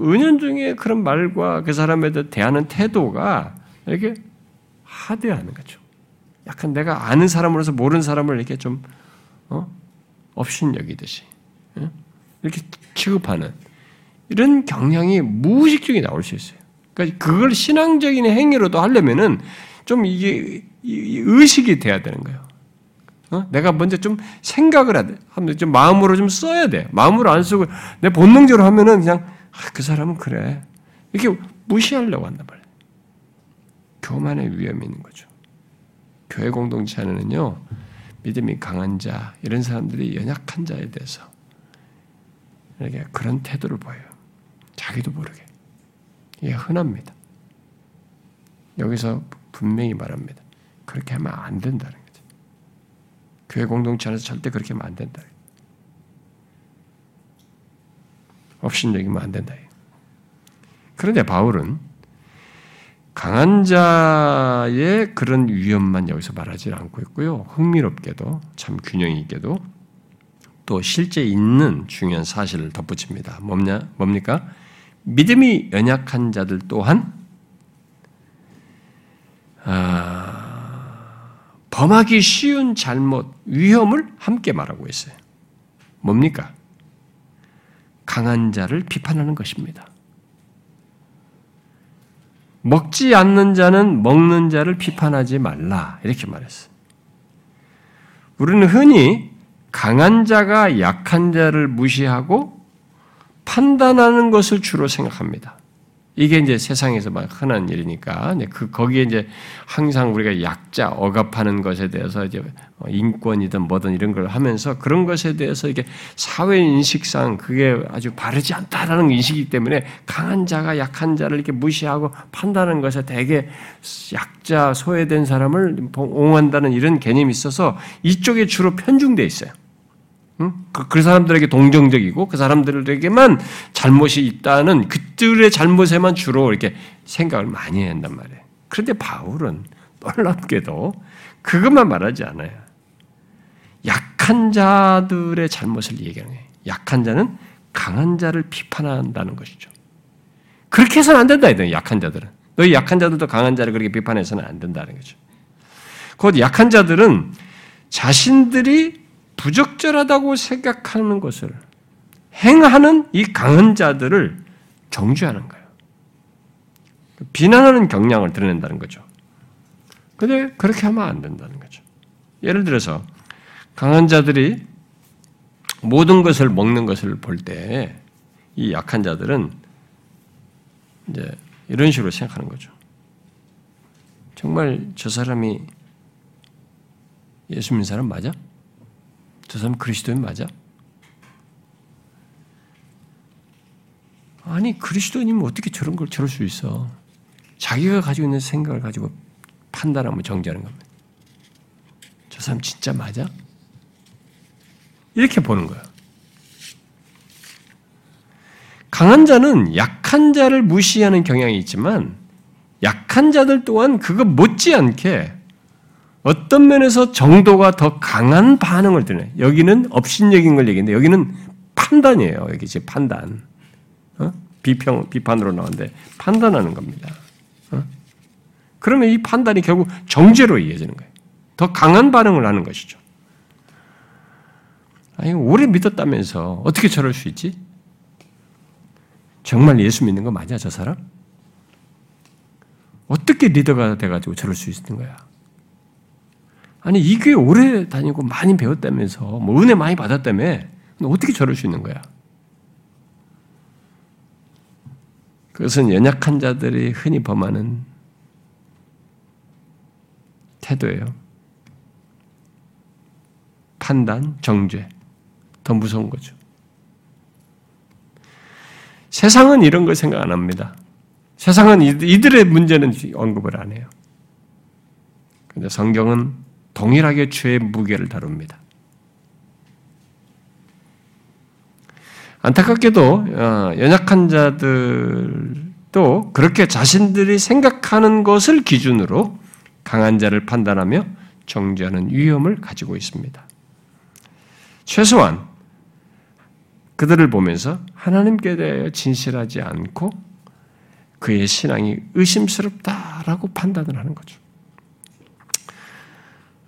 은연중에 그런 말과 그 사람에 대하는 태도가 이렇게 하대하는 거죠. 약간 내가 아는 사람으로서 모르는 사람을 이렇게 좀 어? 없인 여기듯이 이렇게 취급하는 이런 경향이 무의식적이 나올 수 있어요. 그러니까 그걸 신앙적인 행위로도 하려면은 좀 이게 의식이 돼야 되는 거예요. 어? 내가 먼저 좀 생각을 돼. 좀 마음으로 좀 써야 돼. 마음으로 안 쓰고 내 본능적으로 하면은 그냥 아, 그 사람은 그래. 이렇게 무시하려고 한단 말이에요. 교만의 위험이 있는 거죠. 교회 공동체 안에는요, 믿음이 강한 자, 이런 사람들이 연약한 자에 대해서 이렇게 그런 태도를 보여요. 자기도 모르게. 이게 흔합니다. 여기서 분명히 말합니다. 그렇게 하면 안 된다는 거죠. 교회 공동체 안에서 절대 그렇게 하면 안 된다. 업신여기면 안 된다. 그런데 바울은 강한 자의 그런 위험만 여기서 말하지 않고 있고요. 흥미롭게도 참 균형 있게도 또 실제 있는 중요한 사실을 덧붙입니다. 뭡냐? 뭡니까? 믿음이 연약한 자들 또한 아, 범하기 쉬운 잘못, 위험을 함께 말하고 있어요. 뭡니까? 강한 자를 비판하는 것입니다. 먹지 않는 자는 먹는 자를 비판하지 말라. 이렇게 말했어. 우리는 흔히 강한 자가 약한 자를 무시하고 판단하는 것을 주로 생각합니다. 이게 이제 세상에서 막 흔한 일이니까 그 거기에 이제 항상 우리가 약자 억압하는 것에 대해서 이제 인권이든 뭐든 이런 걸 하면서 그런 것에 대해서 이게 사회 인식상 그게 아주 바르지 않다라는 인식이기 때문에 강한 자가 약한 자를 이렇게 무시하고 판단하는 것에 되게 약자 소외된 사람을 옹호한다는 이런 개념이 있어서 이쪽에 주로 편중돼 있어요. 그, 그 사람들에게 동정적이고 그 사람들에게만 잘못이 있다는 그들의 잘못에만 주로 이렇게 생각을 많이 한단 말이에요. 그런데 바울은 놀랍게도 그것만 말하지 않아요. 약한 자들의 잘못을 얘기하는 거예요. 약한 자는 강한 자를 비판한다는 것이죠. 그렇게 해서는 안 된다, 이든 약한 자들은. 너희 약한 자들도 강한 자를 그렇게 비판해서는 안 된다는 거죠. 곧 약한 자들은 자신들이 부적절하다고 생각하는 것을 행하는 이 강한 자들을 정죄하는 거예요. 비난하는 경향을 드러낸다는 거죠. 근데 그렇게 하면 안 된다는 거죠. 예를 들어서 강한 자들이 모든 것을 먹는 것을 볼 때 이 약한 자들은 이제 이런 식으로 생각하는 거죠. 정말 저 사람이 예수 믿는 사람 맞아? 저 사람 그리스도인 맞아? 아니 그리스도인이면 어떻게 저런 걸 저럴 수 있어? 자기가 가지고 있는 생각을 가지고 판단하면 정지하는 겁니다. 저 사람 진짜 맞아? 이렇게 보는 거야. 강한 자는 약한 자를 무시하는 경향이 있지만 약한 자들 또한 그거 못지않게 어떤 면에서 정도가 더 강한 반응을 드네. 여기는 업신여긴 걸 얘기인데 여기는 판단이에요. 여기 지 판단. 어? 비평 비판으로 나오는데 판단하는 겁니다. 어? 그러면 이 판단이 결국 정죄로 이어지는 거예요. 더 강한 반응을 하는 것이죠. 아니 오래 믿었다면서 어떻게 저럴 수 있지? 정말 예수 믿는 거 맞아 저 사람? 어떻게 리더가 돼가지고 저럴 수 있는 거야? 아니 이 교회 오래 다니고 많이 배웠다면서 뭐 은혜 많이 받았다며 어떻게 저럴 수 있는 거야? 그것은 연약한 자들이 흔히 범하는 태도예요. 판단, 정죄. 더 무서운 거죠. 세상은 이런 걸 생각 안 합니다. 세상은 이들의 문제는 언급을 안 해요. 근데 성경은 동일하게 죄의 무게를 다룹니다. 안타깝게도 어, 연약한 자들도 그렇게 자신들이 생각하는 것을 기준으로 강한 자를 판단하며 정죄하는 위험을 가지고 있습니다. 최소한 그들을 보면서 하나님께 대해 진실하지 않고 그의 신앙이 의심스럽다라고 판단을 하는 거죠.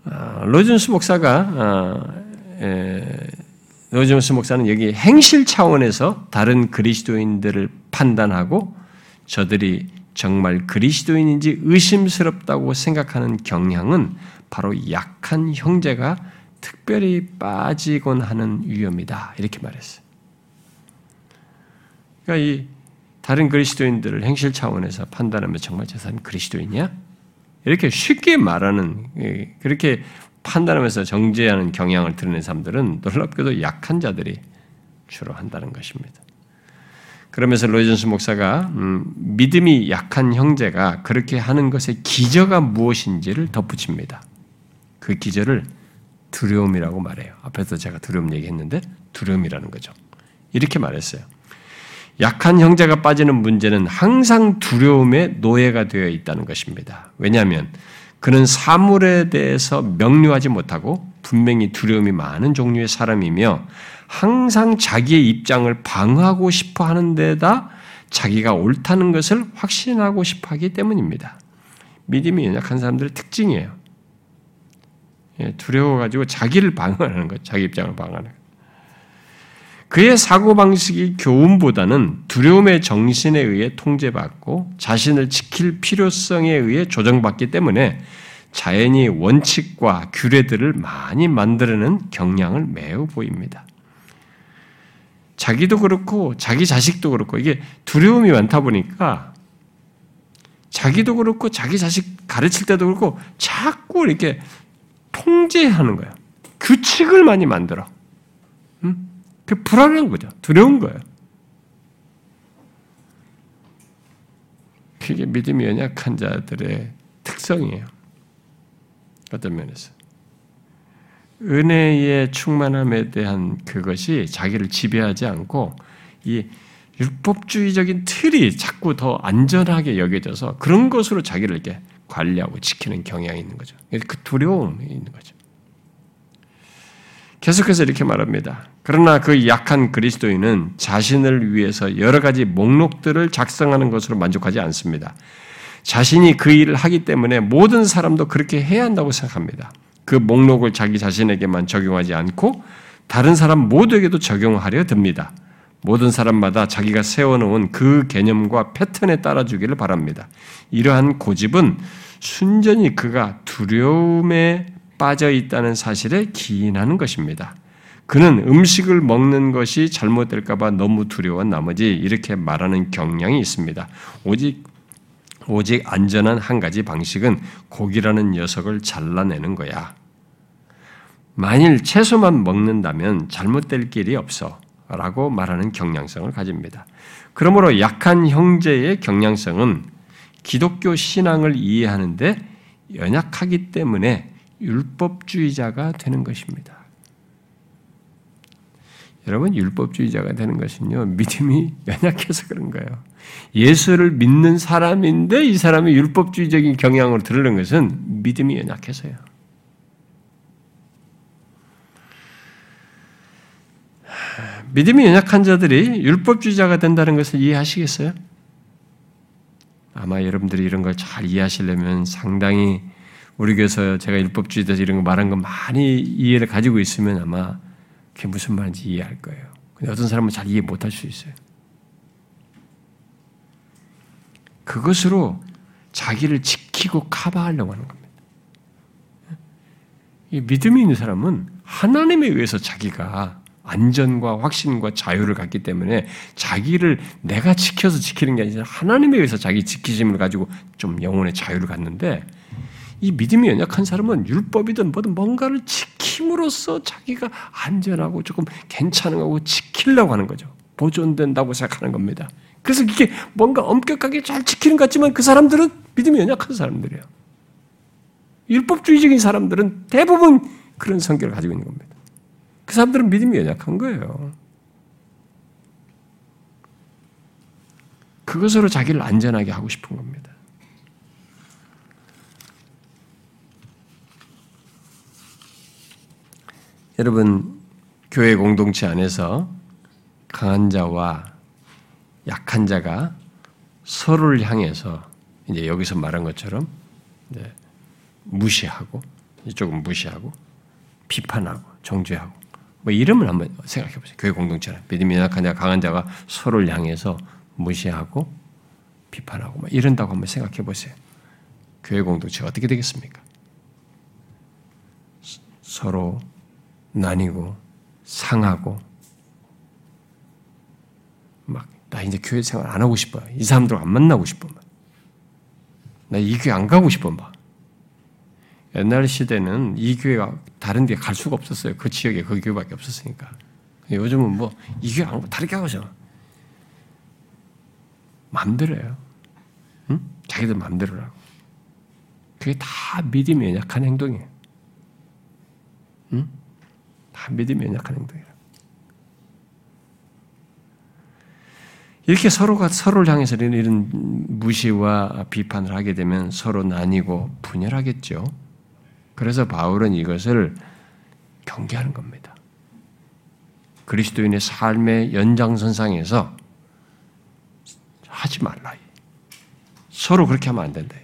어, 로준스 목사가 어, 로준스 목사는 여기 행실 차원에서 다른 그리스도인들을 판단하고 저들이 정말 그리스도인인지 의심스럽다고 생각하는 경향은 바로 약한 형제가 특별히 빠지곤 하는 위험이다. 이렇게 말했어요. 그러니까 이 다른 그리스도인들을 행실 차원에서 판단하면 정말 저 사람 그리스도인이야? 이렇게 쉽게 말하는 예, 그렇게 판단하면서 정죄하는 경향을 드러낸 사람들은 놀랍게도 약한 자들이 주로 한다는 것입니다. 그러면서 로이전스 목사가 음, 믿음이 약한 형제가 그렇게 하는 것의 기저가 무엇인지를 덧붙입니다. 그 기저를 두려움이라고 말해요. 앞에서 제가 두려움 얘기했는데 두려움이라는 거죠. 이렇게 말했어요. 약한 형제가 빠지는 문제는 항상 두려움의 노예가 되어 있다는 것입니다. 왜냐하면 그는 사물에 대해서 명료하지 못하고 분명히 두려움이 많은 종류의 사람이며 항상 자기의 입장을 방하고 싶어 하는 데다 자기가 옳다는 것을 확신하고 싶어 하기 때문입니다. 믿음이 연약한 사람들의 특징이에요. 예, 두려워가지고 자기를 방어하는 것, 자기 입장을 방어하는 것. 그의 사고방식이 교훈보다는 두려움의 정신에 의해 통제받고 자신을 지킬 필요성에 의해 조정받기 때문에 자연히 원칙과 규례들을 많이 만들어내는 경향을 매우 보입니다. 자기도 그렇고 자기 자식도 그렇고 이게 두려움이 많다 보니까 자기도 그렇고 자기 자식 가르칠 때도 그렇고 자꾸 이렇게 통제하는 거예요. 규칙을 많이 만들어. 음? 그 불안한 거죠. 두려운 거예요. 그게 믿음이 연약한 자들의 특성이에요. 어떤 면에서. 은혜의 충만함에 대한 그것이 자기를 지배하지 않고 이 율법주의적인 틀이 자꾸 더 안전하게 여겨져서 그런 것으로 자기를 이렇게 관리하고 지키는 경향이 있는 거죠. 그 두려움이 있는 거죠. 계속해서 이렇게 말합니다. 그러나 그 약한 그리스도인은 자신을 위해서 여러 가지 목록들을 작성하는 것으로 만족하지 않습니다. 자신이 그 일을 하기 때문에 모든 사람도 그렇게 해야 한다고 생각합니다. 그 목록을 자기 자신에게만 적용하지 않고 다른 사람 모두에게도 적용하려 듭니다. 모든 사람마다 자기가 세워놓은 그 개념과 패턴에 따라주기를 바랍니다. 이러한 고집은 순전히 그가 두려움에 빠져 있다는 사실에 기인하는 것입니다. 그는 음식을 먹는 것이 잘못될까봐 너무 두려워 나머지 이렇게 말하는 경향이 있습니다. 오직 오직 안전한 한 가지 방식은 고기라는 녀석을 잘라내는 거야. 만일 채소만 먹는다면 잘못될 길이 없어. 라고 말하는 경향성을 가집니다. 그러므로 약한 형제의 경향성은 기독교 신앙을 이해하는데 연약하기 때문에 율법주의자가 되는 것입니다. 여러분 율법주의자가 되는 것은요 믿음이 연약해서 그런 거예요. 예수를 믿는 사람인데 이 사람이 율법주의적인 경향으로 들으는 것은 믿음이 연약해서요. 믿음이 연약한 자들이 율법주의자가 된다는 것을 이해하시겠어요? 아마 여러분들이 이런 걸 잘 이해하시려면 상당히 우리 교회에서 제가 율법주의자에서 이런 거 말한 거 많이 이해를 가지고 있으면 아마 그게 무슨 말인지 이해할 거예요. 근데 어떤 사람은 잘 이해 못할 수 있어요. 그것으로 자기를 지키고 커버하려고 하는 겁니다. 이 믿음이 있는 사람은 하나님에 의해서 자기가 안전과 확신과 자유를 갖기 때문에 자기를 내가 지켜서 지키는 게 아니라 하나님에 의해서 자기 지키심을 가지고 좀 영혼의 자유를 갖는데 이 믿음이 연약한 사람은 율법이든 뭐든 뭔가를 지킴으로써 자기가 안전하고 조금 괜찮은 거고 지키려고 하는 거죠. 보존된다고 생각하는 겁니다. 그래서 이게 뭔가 엄격하게 잘 지키는 것 같지만 그 사람들은 믿음이 연약한 사람들이에요. 율법주의적인 사람들은 대부분 그런 성격을 가지고 있는 겁니다. 그 사람들은 믿음이 연약한 거예요. 그것으로 자기를 안전하게 하고 싶은 겁니다. 여러분, 교회 공동체 안에서 강한 자와 약한 자가 서로를 향해서 이제 여기서 말한 것처럼 무시하고 이쪽은 무시하고 비판하고 정죄하고 뭐 이름을 한번 생각해 보세요. 교회 공동체는 믿음이 약한 자, 강한 자가 서로를 향해서 무시하고 비판하고 막 이런다고 한번 생각해 보세요. 교회 공동체가 어떻게 되겠습니까? 서로 나뉘고 상하고 막 나 이제 교회 생활 안 하고 싶어. 이 사람들 안 만나고 싶어. 나 이 교회 안 가고 싶어. 막. 옛날 시대는 이 교회가 다른 데 갈 수가 없었어요. 그 지역에 그 교회밖에 없었으니까. 요즘은 뭐 이 교회 안 가고 다르게 하고죠. 마음대로예요. 응? 자기들 마음대로라고. 그게 다 믿음이 연약한 행동이에요. 응? 다 믿음이 연약한 행동이에요. 이렇게 서로가 서로를 향해서 이런 무시와 비판을 하게 되면 서로 나뉘고 분열하겠죠. 그래서 바울은 이것을 경계하는 겁니다. 그리스도인의 삶의 연장선상에서 하지 말라. 서로 그렇게 하면 안 된다.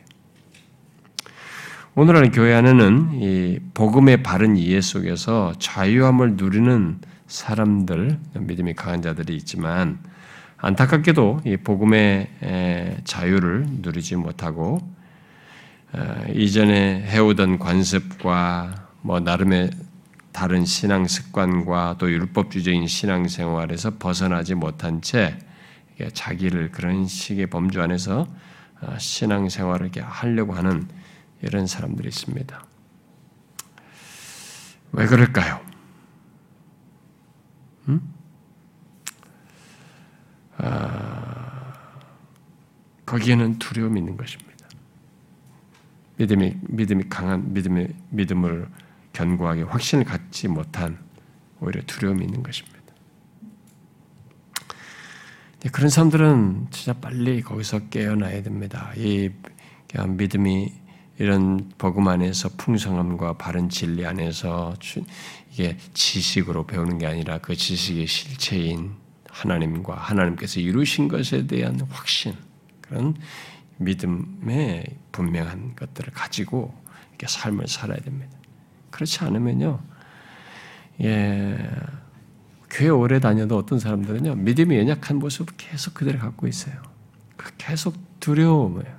오늘날 교회 안에는 이 복음의 바른 이해 속에서 자유함을 누리는 사람들, 믿음이 강한 자들이 있지만 안타깝게도 이 복음의 자유를 누리지 못하고 어, 이전에 해오던 관습과 뭐 나름의 다른 신앙 습관과 또 율법주의적인 신앙 생활에서 벗어나지 못한 채 자기를 그런 식의 범주 안에서 어, 신앙 생활을 하려고 하는 이런 사람들이 있습니다. 왜 그럴까요? 음? 아, 거기에는 두려움이 있는 것입니다. 믿음이 믿음이 강한 믿음의 믿음을 견고하게 확신을 갖지 못한 오히려 두려움이 있는 것입니다. 그런 사람들은 진짜 빨리 거기서 깨어나야 됩니다. 이 믿음이 이런 복음 안에서 풍성함과 바른 진리 안에서 이게 지식으로 배우는 게 아니라 그 지식의 실체인 하나님과 하나님께서 이루신 것에 대한 확신 그런 믿음의 분명한 것들을 가지고 이렇게 삶을 살아야 됩니다. 그렇지 않으면요, 예, 교회 오래 다녀도 어떤 사람들은요, 믿음이 연약한 모습을 계속 그대로 갖고 있어요. 그 계속 두려움이에요.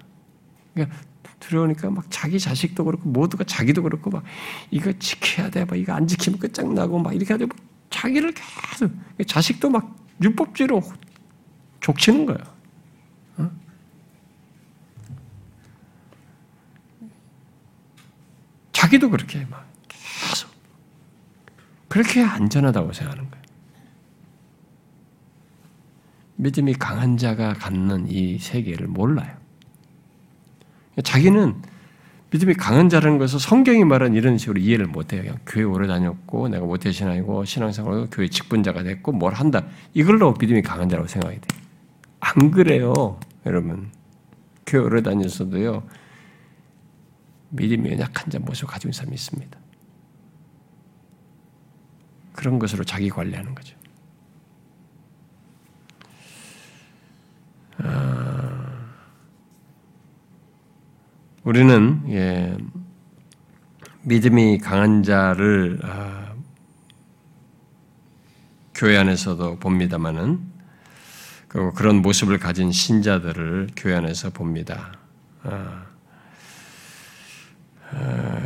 그러니까 두려우니까 막 자기 자식도 그렇고 모두가 자기도 그렇고 막 이거 지켜야 돼, 막 이거 안 지키면 끝장나고 막 이렇게 하고 자기를 계속 자식도 막 율법죄로 족치는 거예요. 어? 자기도 그렇게 막 그렇게 안전하다고 생각하는 거예요. 믿음이 강한 자가 갖는 이 세계를 몰라요. 자기는 믿음이 강한 자라는 것을 성경이 말한 이런 식으로 이해를 못해요. 그냥 교회 오래 다녔고 내가 모태 신앙이고 신앙생활로 교회 직분자가 됐고 뭘 한다. 이걸로 믿음이 강한 자라고 생각이 돼요. 안 그래요, 여러분. 교회 오래 다녔어도요. 믿음이 연약한 자 모습을 가지고 있는 사람이 있습니다. 그런 것으로 자기 관리하는 거죠. 아, 우리는 예, 믿음이 강한 자를 아, 교회 안에서도 봅니다만은 그리고 그런 모습을 가진 신자들을 교회 안에서 봅니다. 아, 아,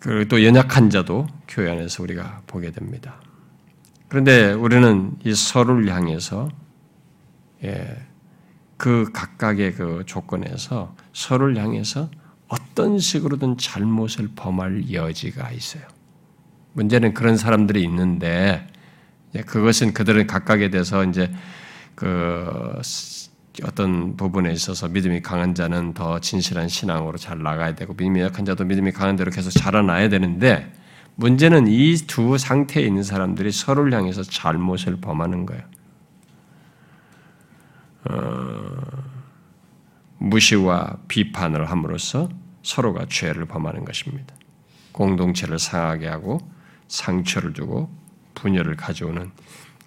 그리고 또 연약한 자도 교회 안에서 우리가 보게 됩니다. 그런데 우리는 이 서로를 향해서 예, 그 각각의 그 조건에서 서로를 향해서 어떤 식으로든 잘못을 범할 여지가 있어요. 문제는 그런 사람들이 있는데 그것은 그들은 각각에 대해서 이제 그 어떤 부분에 있어서 믿음이 강한 자는 더 진실한 신앙으로 잘 나가야 되고 믿음이 약한 자도 믿음이 강한 대로 계속 자라나야 되는데 문제는 이 두 상태에 있는 사람들이 서로를 향해서 잘못을 범하는 거예요. 어, 무시와 비판을 함으로써 서로가 죄를 범하는 것입니다. 공동체를 상하게 하고 상처를 주고 분열을 가져오는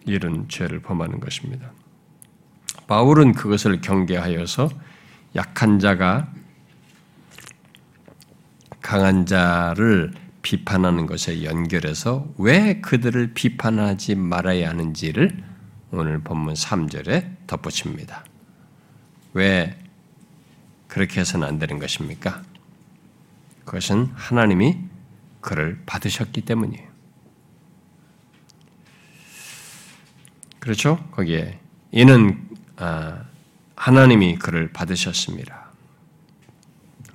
이런 죄를 범하는 것입니다. 바울은 그것을 경계하여서 약한 자가 강한 자를 비판하는 것에 연결해서 왜 그들을 비판하지 말아야 하는지를 오늘 본문 3절에 덧붙입니다. 왜 그렇게 해서는 안 되는 것입니까? 그것은 하나님이 그를 받으셨기 때문이에요. 그렇죠? 거기에 이는 아, 하나님이 그를 받으셨습니다.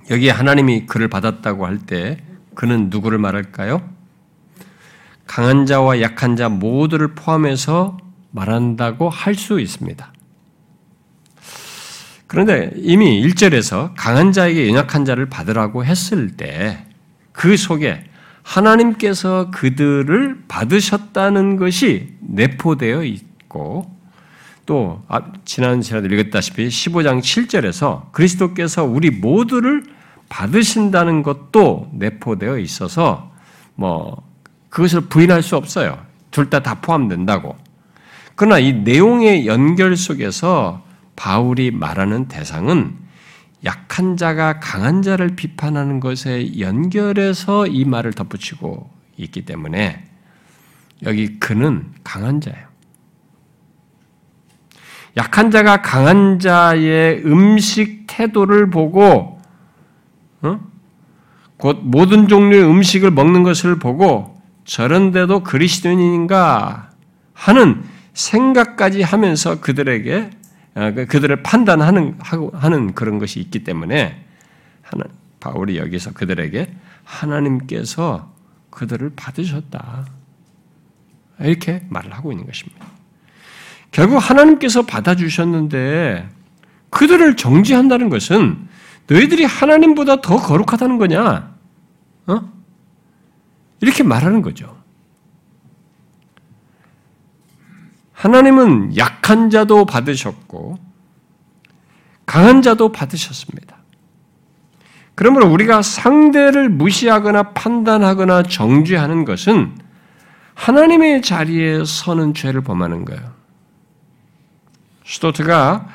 여기 하나님이 그를 받았다고 할 때 그는 누구를 말할까요? 강한 자와 약한 자 모두를 포함해서 말한다고 할 수 있습니다. 그런데 이미 1절에서 강한 자에게 연약한 자를 받으라고 했을 때 그 속에 하나님께서 그들을 받으셨다는 것이 내포되어 있고 또 지난 시간에 읽었다시피 15장 7절에서 그리스도께서 우리 모두를 받으신다는 것도 내포되어 있어서 뭐 그것을 부인할 수 없어요. 둘 다 다 포함된다고. 그러나 이 내용의 연결 속에서 바울이 말하는 대상은 약한 자가 강한 자를 비판하는 것에 연결해서 이 말을 덧붙이고 있기 때문에 여기 그는 강한 자예요. 약한 자가 강한 자의 음식 태도를 보고 어? 곧 모든 종류의 음식을 먹는 것을 보고 저런데도 그리스도인인가 하는 생각까지 하면서 그들에게 어, 그, 그들을 판단하는 하는 그런 것이 있기 때문에 하나, 바울이 여기서 그들에게 하나님께서 그들을 받으셨다 이렇게 말을 하고 있는 것입니다. 결국 하나님께서 받아주셨는데 그들을 정지한다는 것은 너희들이 하나님보다 더 거룩하다는 거냐? 어? 이렇게 말하는 거죠. 하나님은 약한 자도 받으셨고 강한 자도 받으셨습니다. 그러므로 우리가 상대를 무시하거나 판단하거나 정죄하는 것은 하나님의 자리에 서는 죄를 범하는 거예요. 스토트가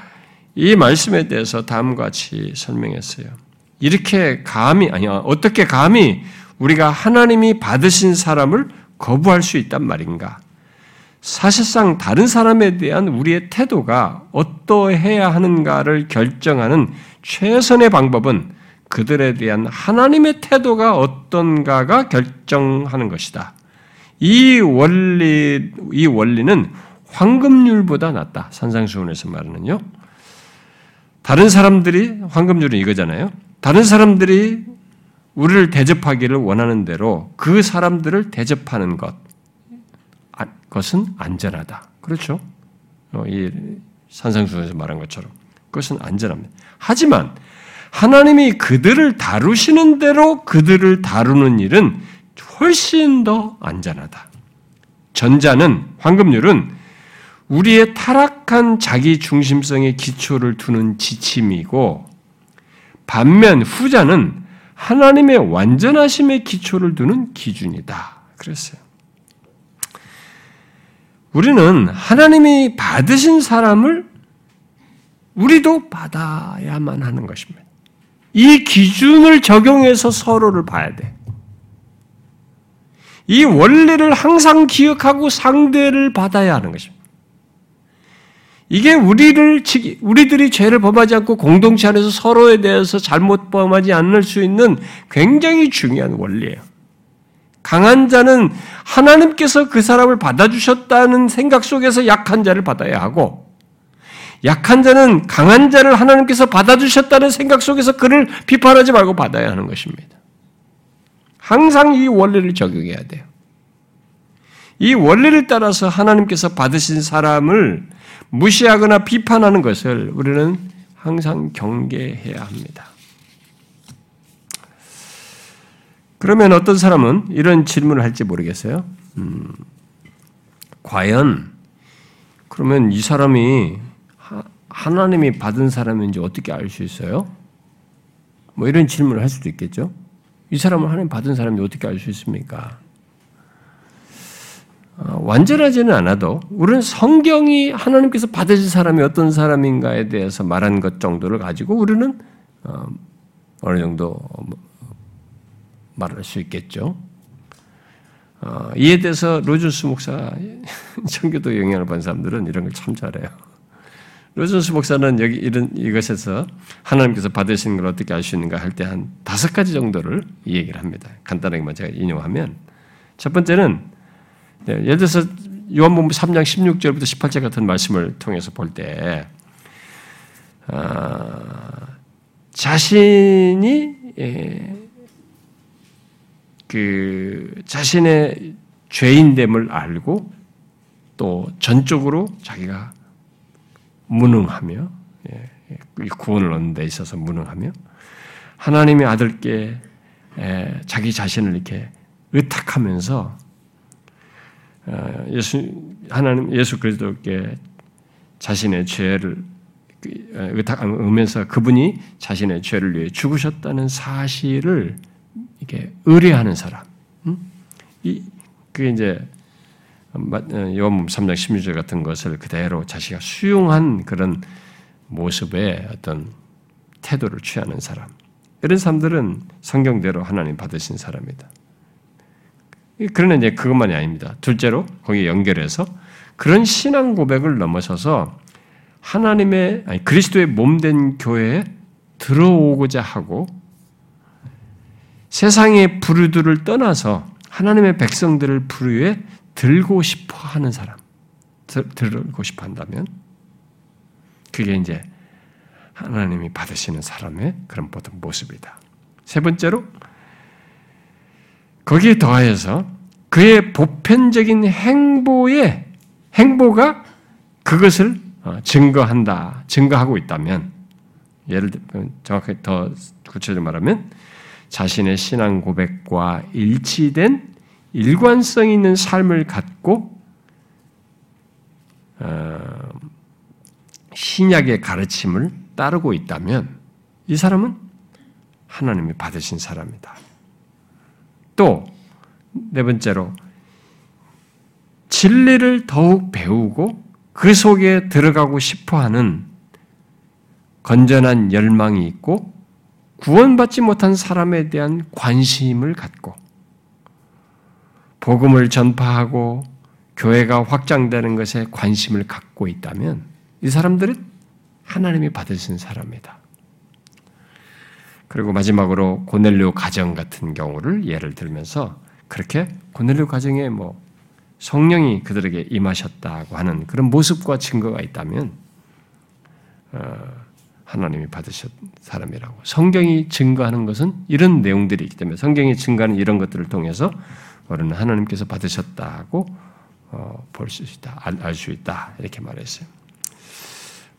이 말씀에 대해서 다음과 같이 설명했어요. 이렇게 감히 아니야 어떻게 감히 우리가 하나님이 받으신 사람을 거부할 수 있단 말인가? 사실상 다른 사람에 대한 우리의 태도가 어떠해야 하는가를 결정하는 최선의 방법은 그들에 대한 하나님의 태도가 어떤가가 결정하는 것이다. 이 원리, 이 원리는 황금률보다 낫다. 산상수훈에서 말하는요. 다른 사람들이, 황금률은 이거잖아요. 다른 사람들이 우리를 대접하기를 원하는 대로 그 사람들을 대접하는 것. 그것은 안전하다. 그렇죠? 어, 이 산상수에서 말한 것처럼 그것은 안전합니다. 하지만 하나님이 그들을 다루시는 대로 그들을 다루는 일은 훨씬 더 안전하다. 전자는 황금률은 우리의 타락한 자기 중심성의 기초를 두는 지침이고 반면 후자는 하나님의 완전하심의 기초를 두는 기준이다. 그랬어요. 우리는 하나님이 받으신 사람을 우리도 받아야만 하는 것입니다. 이 기준을 적용해서 서로를 봐야 돼. 이 원리를 항상 기억하고 상대를 받아야 하는 것입니다. 이게 우리를 우리들이 죄를 범하지 않고 공동체 안에서 서로에 대해서 잘못 범하지 않을 수 있는 굉장히 중요한 원리예요. 강한 자는 하나님께서 그 사람을 받아주셨다는 생각 속에서 약한 자를 받아야 하고, 약한 자는 강한 자를 하나님께서 받아주셨다는 생각 속에서 그를 비판하지 말고 받아야 하는 것입니다. 항상 이 원리를 적용해야 돼요. 이 원리를 따라서 하나님께서 받으신 사람을 무시하거나 비판하는 것을 우리는 항상 경계해야 합니다. 그러면 어떤 사람은 이런 질문을 할지 모르겠어요. 음, 과연 그러면 이 사람이 하, 나님이 받은 사람인지 어떻게 알 수 있어요? 뭐 이런 질문을 할 수도 있겠죠. 이 사람을 하나님 받은 사람이 어떻게 알 수 있습니까? 어, 완전하지는 않아도 우리는 성경이 하나님께서 받으신 사람이 어떤 사람인가에 대해서 말한 것 정도를 가지고 우리는 어, 어느 정도 말할 수 있겠죠. 어, 이에 대해서 로저스 목사 청교도 영향을 받은 사람들은 이런 걸 참 잘해요. 로저스 목사는 여기 이런 이것에서 하나님께서 받으시는 걸 어떻게 알 수 있는가 할 때 한 다섯 가지 정도를 얘기를 합니다. 간단하게만 제가 인용하면 첫 번째는 네, 예를 들어서 요한복음 3장 16절부터 18절 같은 말씀을 통해서 볼때 아, 자신이 예, 그 자신의 죄인됨을 알고 또 전적으로 자기가 무능하며 예, 구원을 얻는 데 있어서 무능하며 하나님의 아들께 예, 자기 자신을 이렇게 의탁하면서 어, 예수 하나님 예수 그리스도께 자신의 죄를 그, 어, 의탁하면서 그분이 자신의 죄를 위해 죽으셨다는 사실을 이게 의뢰하는 사람. 이 그게 이제 요한복음 3장 16절 같은 것을 그대로 자기가 수용한 그런 모습의 어떤 태도를 취하는 사람. 이런 사람들은 성경대로 하나님 받으신 사람이다. 그러나 이제 그것만이 아닙니다. 둘째로 거기에 연결해서 그런 신앙 고백을 넘어서서 하나님의 아니 그리스도의 몸된 교회에 들어오고자 하고 세상의 부류들을 떠나서 하나님의 백성들을 부류에 들고 싶어 하는 사람, 들고 싶어 한다면, 그게 이제 하나님이 받으시는 사람의 그런 모습이다. 세 번째로, 거기에 더하여서 그의 보편적인 행보에, 행보가 그것을 어, 증거한다, 증거하고 있다면, 예를 들면 정확하게 더 구체적으로 말하면, 자신의 신앙 고백과 일치된 일관성 있는 삶을 갖고 어, 신약의 가르침을 따르고 있다면 이 사람은 하나님이 받으신 사람이다. 또 네 번째로 진리를 더욱 배우고 그 속에 들어가고 싶어하는 건전한 열망이 있고 구원받지 못한 사람에 대한 관심을 갖고 복음을 전파하고 교회가 확장되는 것에 관심을 갖고 있다면 이 사람들은 하나님이 받으신 사람이다. 그리고 마지막으로 고넬료 가정 같은 경우를 예를 들면서 그렇게 고넬료 가정에 뭐 성령이 그들에게 임하셨다고 하는 그런 모습과 증거가 있다면 어, 하나님이 받으셨 사람이라고 성경이 증거하는 것은 이런 내용들이 있기 때문에 성경이 증거하는 이런 것들을 통해서 우리는 하나님께서 받으셨다고 어, 볼수 있다, 알 수 있다 이렇게 말했어요.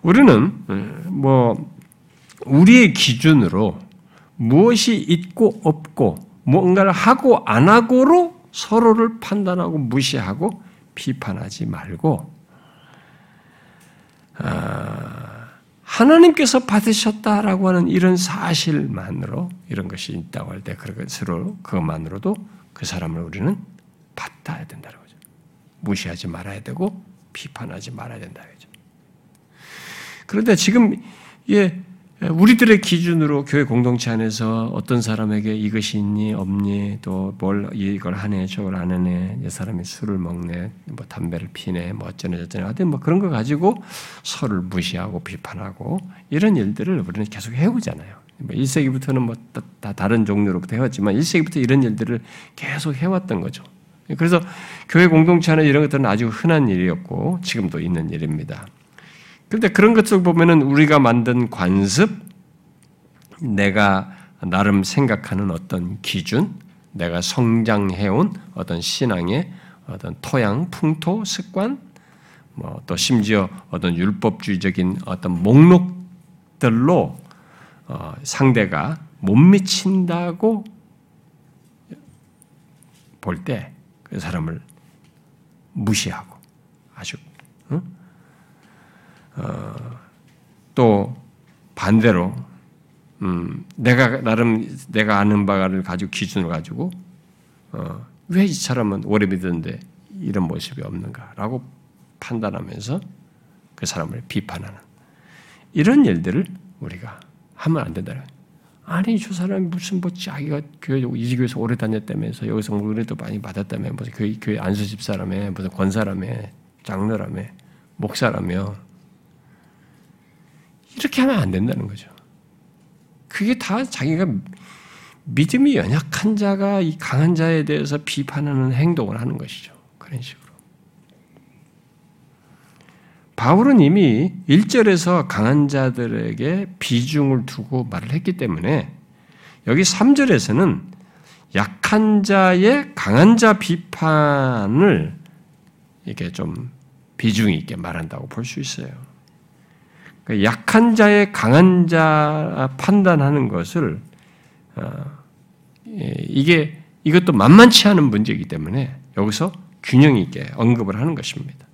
우리는 어, 뭐 우리의 기준으로 무엇이 있고 없고 뭔가를 하고 안 하고로 서로를 판단하고 무시하고 비판하지 말고 아, 하나님께서 받으셨다라고 하는 이런 사실만으로 이런 것이 있다고 할 때 그것으로 그것만으로도 그 사람을 우리는 받아야 된다는 거죠. 무시하지 말아야 되고 비판하지 말아야 된다 죠 그런데 지금 예, 우리들의 기준으로 교회 공동체 안에서 어떤 사람에게 이것이 있니 없니 또 뭘 이걸 하네 저걸 안 하네 이 사람이 술을 먹네 뭐 담배를 피네 뭐 어쩌네 저쩌네 하여튼 뭐 그런 거 가지고 서를 무시하고 비판하고 이런 일들을 우리는 계속 해오잖아요. 1세기부터는 뭐 다 다른 종류로부터 해왔지만 1세기부터 이런 일들을 계속 해왔던 거죠. 그래서 교회 공동체 안에 이런 것들은 아주 흔한 일이었고 지금도 있는 일입니다. 그런데 그런 것을 보면은 우리가 만든 관습, 내가 나름 생각하는 어떤 기준, 내가 성장해온 어떤 신앙의 어떤 토양, 풍토, 습관, 뭐 또 심지어 어떤 율법주의적인 어떤 목록들로 어, 상대가 못 미친다고 볼 때 그 사람을 무시하고 아주 어? 어, 또 반대로 음, 내가 나름 내가 아는 바를 가지고 기준을 가지고 어, 왜 이 사람은 오래 믿었는데 이런 모습이 없는가라고 판단하면서 그 사람을 비판하는 이런 일들을 우리가 하면 안 된다는 아니 저 사람이 무슨 뭐 자기가 교회 이 교회에서 오래 다녔다면서 여기서 은혜도 많이 받았다며 무슨 교회, 교회 안수 집사라며 무슨 권사라며 장로라며 목사라며 이렇게 하면 안 된다는 거죠. 그게 다 자기가 믿음이 연약한 자가 이 강한 자에 대해서 비판하는 행동을 하는 것이죠. 그런 식으로. 바울은 이미 1절에서 강한 자들에게 비중을 두고 말을 했기 때문에 여기 3절에서는 약한 자의 강한 자 비판을 이렇게 좀 비중 있게 말한다고 볼 수 있어요. 그러니까 약한 자의 강한 자 판단하는 것을 어, 예, 이게 이것도 만만치 않은 문제이기 때문에 여기서 균형 있게 언급을 하는 것입니다.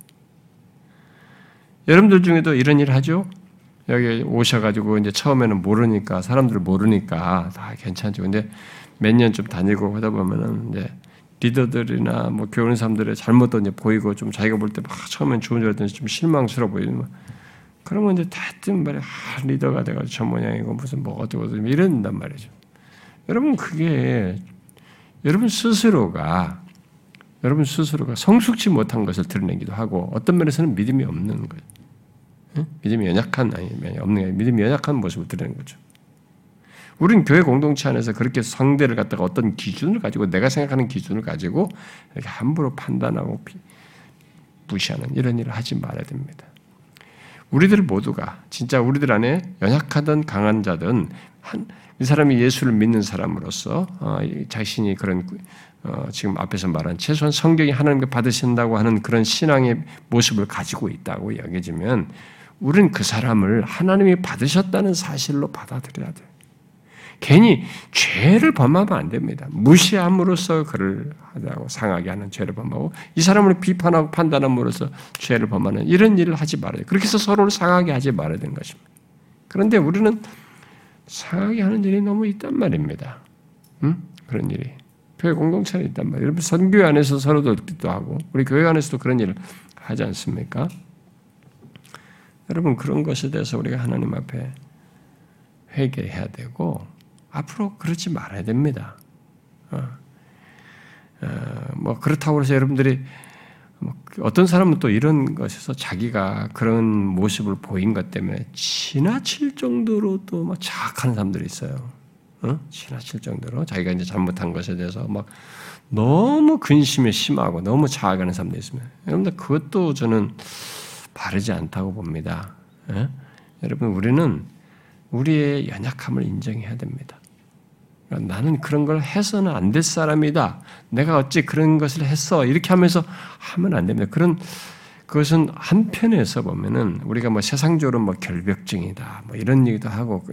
여러분들 중에도 이런 일 하죠? 여기 오셔가지고 이제 처음에는 모르니까 사람들 모르니까 다 괜찮죠. 근데 몇 년 좀 다니고 하다 보면은 이제 리더들이나 뭐 교훈 사람들의 잘못도 이제 보이고 좀 자기가 볼 때 막 처음엔 좋은 줄 알았더니 좀 실망스러워 보이는 그러면 이제 다뜬 말이 아, 리더가 돼가지고 저 모양이고 무슨 뭐 어쩌고 저쩌고 이런단 말이죠. 여러분 그게 여러분 스스로가 여러분 스스로가 성숙치 못한 것을 드러내기도 하고 어떤 면에서는 믿음이 없는 거예요. 믿음이 연약한 아니 없는 믿음이 연약한 모습을 드러내는 거죠. 우리는 교회 공동체 안에서 그렇게 상대를 갖다가 어떤 기준을 가지고 내가 생각하는 기준을 가지고 이렇게 함부로 판단하고 무시하는 이런 일을 하지 말아야 됩니다. 우리들 모두가 진짜 우리들 안에 연약하든 강한 자든 한, 이 사람이 예수를 믿는 사람으로서 어, 자신이 그런 어, 지금 앞에서 말한 최소한 성경이 하나님께 받으신다고 하는 그런 신앙의 모습을 가지고 있다고 여겨지면 우리는 그 사람을 하나님이 받으셨다는 사실로 받아들여야 돼요. 괜히 죄를 범하면 안 됩니다. 무시함으로써 그를 하다고 상하게 하는 죄를 범하고 이 사람을 비판하고 판단함으로써 죄를 범하는 이런 일을 하지 말아야. 그렇게 해서 서로를 상하게 하지 말아야 되는 것입니다. 그런데 우리는 상하게 하는 일이 너무 있단 말입니다. 음? 그런 일이. 교회 공동체에 있단 말이에요. 여러분 선교 안에서 서로도 도 하고 우리 교회 안에서도 그런 일을 하지 않습니까? 여러분 그런 것에 대해서 우리가 하나님 앞에 회개해야 되고 앞으로 그러지 말아야 됩니다. 어. 어, 뭐 그렇다고 해서 여러분들이 뭐 어떤 사람은 또 이런 것에서 자기가 그런 모습을 보인 것 때문에 지나칠 정도로 또 막 자학하는 사람들이 있어요. 어? 지나칠 정도로 자기가 이제 잘못한 것에 대해서 막 너무 근심이 심하고 너무 자학하는 사람들이 있습니다. 여러분들 그것도 저는 바르지 않다고 봅니다. 예? 여러분 우리는 우리의 연약함을 인정해야 됩니다. 나는 그런 걸 해서는 안 될 사람이다. 내가 어찌 그런 것을 했어. 이렇게 하면서 하면 안 됩니다. 그런 그것은 한편에서 보면은 우리가 뭐 세상적으로 뭐 결벽증이다. 뭐 이런 얘기도 하고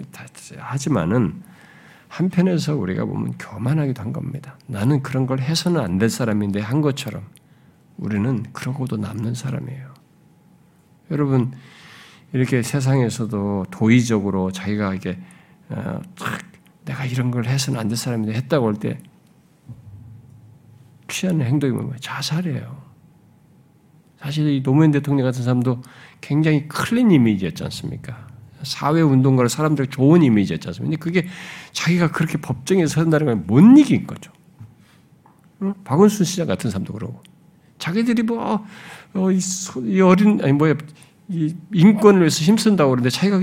하지만은 한편에서 우리가 보면 교만하기도 한 겁니다. 나는 그런 걸 해서는 안 될 사람인데 한 것처럼 우리는 그러고도 남는 사람이에요. 여러분 이렇게 세상에서도 도의적으로 자기가 이게 어, 내가 이런 걸 해서는 안 될 사람인데 했다고 할 때 취하는 행동이 뭐예요? 자살이에요. 사실 이 노무현 대통령 같은 사람도 굉장히 클린 이미지였지 않습니까? 사회 운동가로 사람들 좋은 이미지였지 않습니까? 근데 그게 자기가 그렇게 법정에 서는다는 걸 못 이긴 거죠. 응? 박원순 시장 같은 사람도 그러고 자기들이 뭐 어, 이, 이 어린 아니 뭐야 이 인권을 위해서 힘쓴다고 그러는데 자기가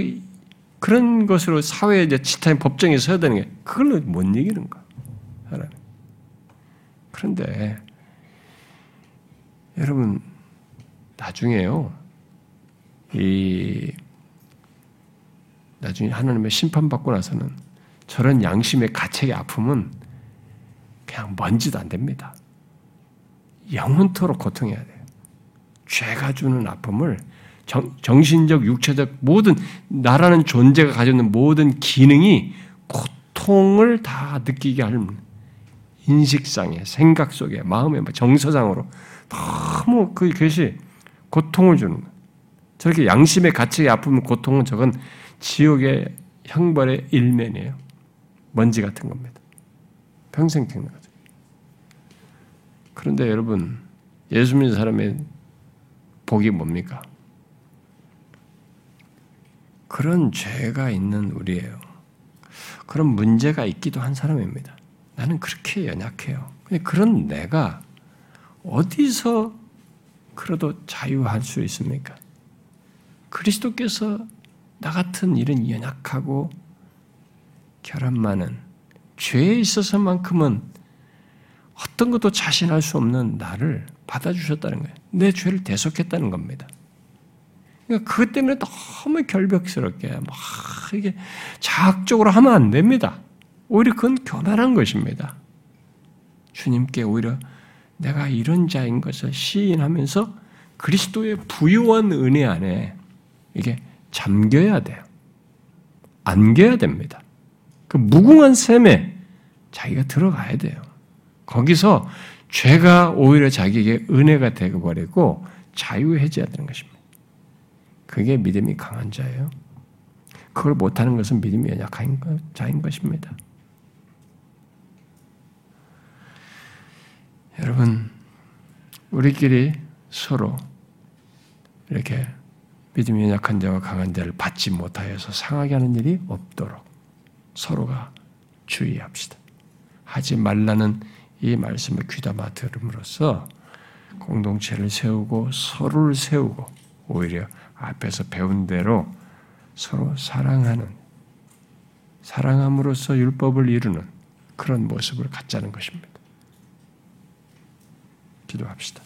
그런 것으로 사회에 이제 지탄 법정에 서야 되는 게 그걸로 못. 하나님. 그런데 여러분 나중에요. 이 나중에 하나님의 심판받고 나서는 저런 양심의 가책의 아픔은 그냥 먼지도 안 됩니다. 영원토록 고통해야 돼요. 죄가 주는 아픔을 정, 신적 육체적 모든 나라는 존재가 가지고 있는 모든 기능이 고통을 다 느끼게 하는 인식상에, 생각 속에, 마음에, 정서상으로 너무 그 것이 고통을 주는 거예요. 저렇게 양심의 가치의 아픔, 고통은 저건 지옥의 형벌의 일면이에요. 먼지 같은 겁니다. 평생 겪는 거죠. 그런데 여러분, 예수 믿는 사람의 복이 뭡니까? 그런 죄가 있는 우리예요. 그런 문제가 있기도 한 사람입니다. 나는 그렇게 연약해요. 그런 내가 어디서 그래도 자유할 수 있습니까? 그리스도께서 나 같은 이런 연약하고 결함 많은 죄에 있어서만큼은 어떤 것도 자신할 수 없는 나를 받아주셨다는 거예요. 내 죄를 대속했다는 겁니다. 그러니까 그것 때문에 너무 결벽스럽게 막 이게 자학적으로 하면 안 됩니다. 오히려 그건 교만한 것입니다. 주님께 오히려 내가 이런 자인 것을 시인하면서 그리스도의 부유한 은혜 안에 이게 잠겨야 돼요. 안겨야 됩니다. 그 무궁한 샘에 자기가 들어가야 돼요. 거기서 죄가 오히려 자기에게 은혜가 되어버리고 자유해져야 되는 것입니다. 그게 믿음이 강한 자예요. 그걸 못하는 것은 믿음이 연약한 자인 것입니다. 여러분, 우리끼리 서로 이렇게 믿음이 연약한 자와 강한 자를 받지 못하여서 상하게 하는 일이 없도록 서로가 주의합시다. 하지 말라는 이 말씀을 귀담아 들음으로써 공동체를 세우고 서로를 세우고 오히려 앞에서 배운 대로 서로 사랑하는 사랑함으로써 율법을 이루는 그런 모습을 갖자는 것입니다. 기도합시다.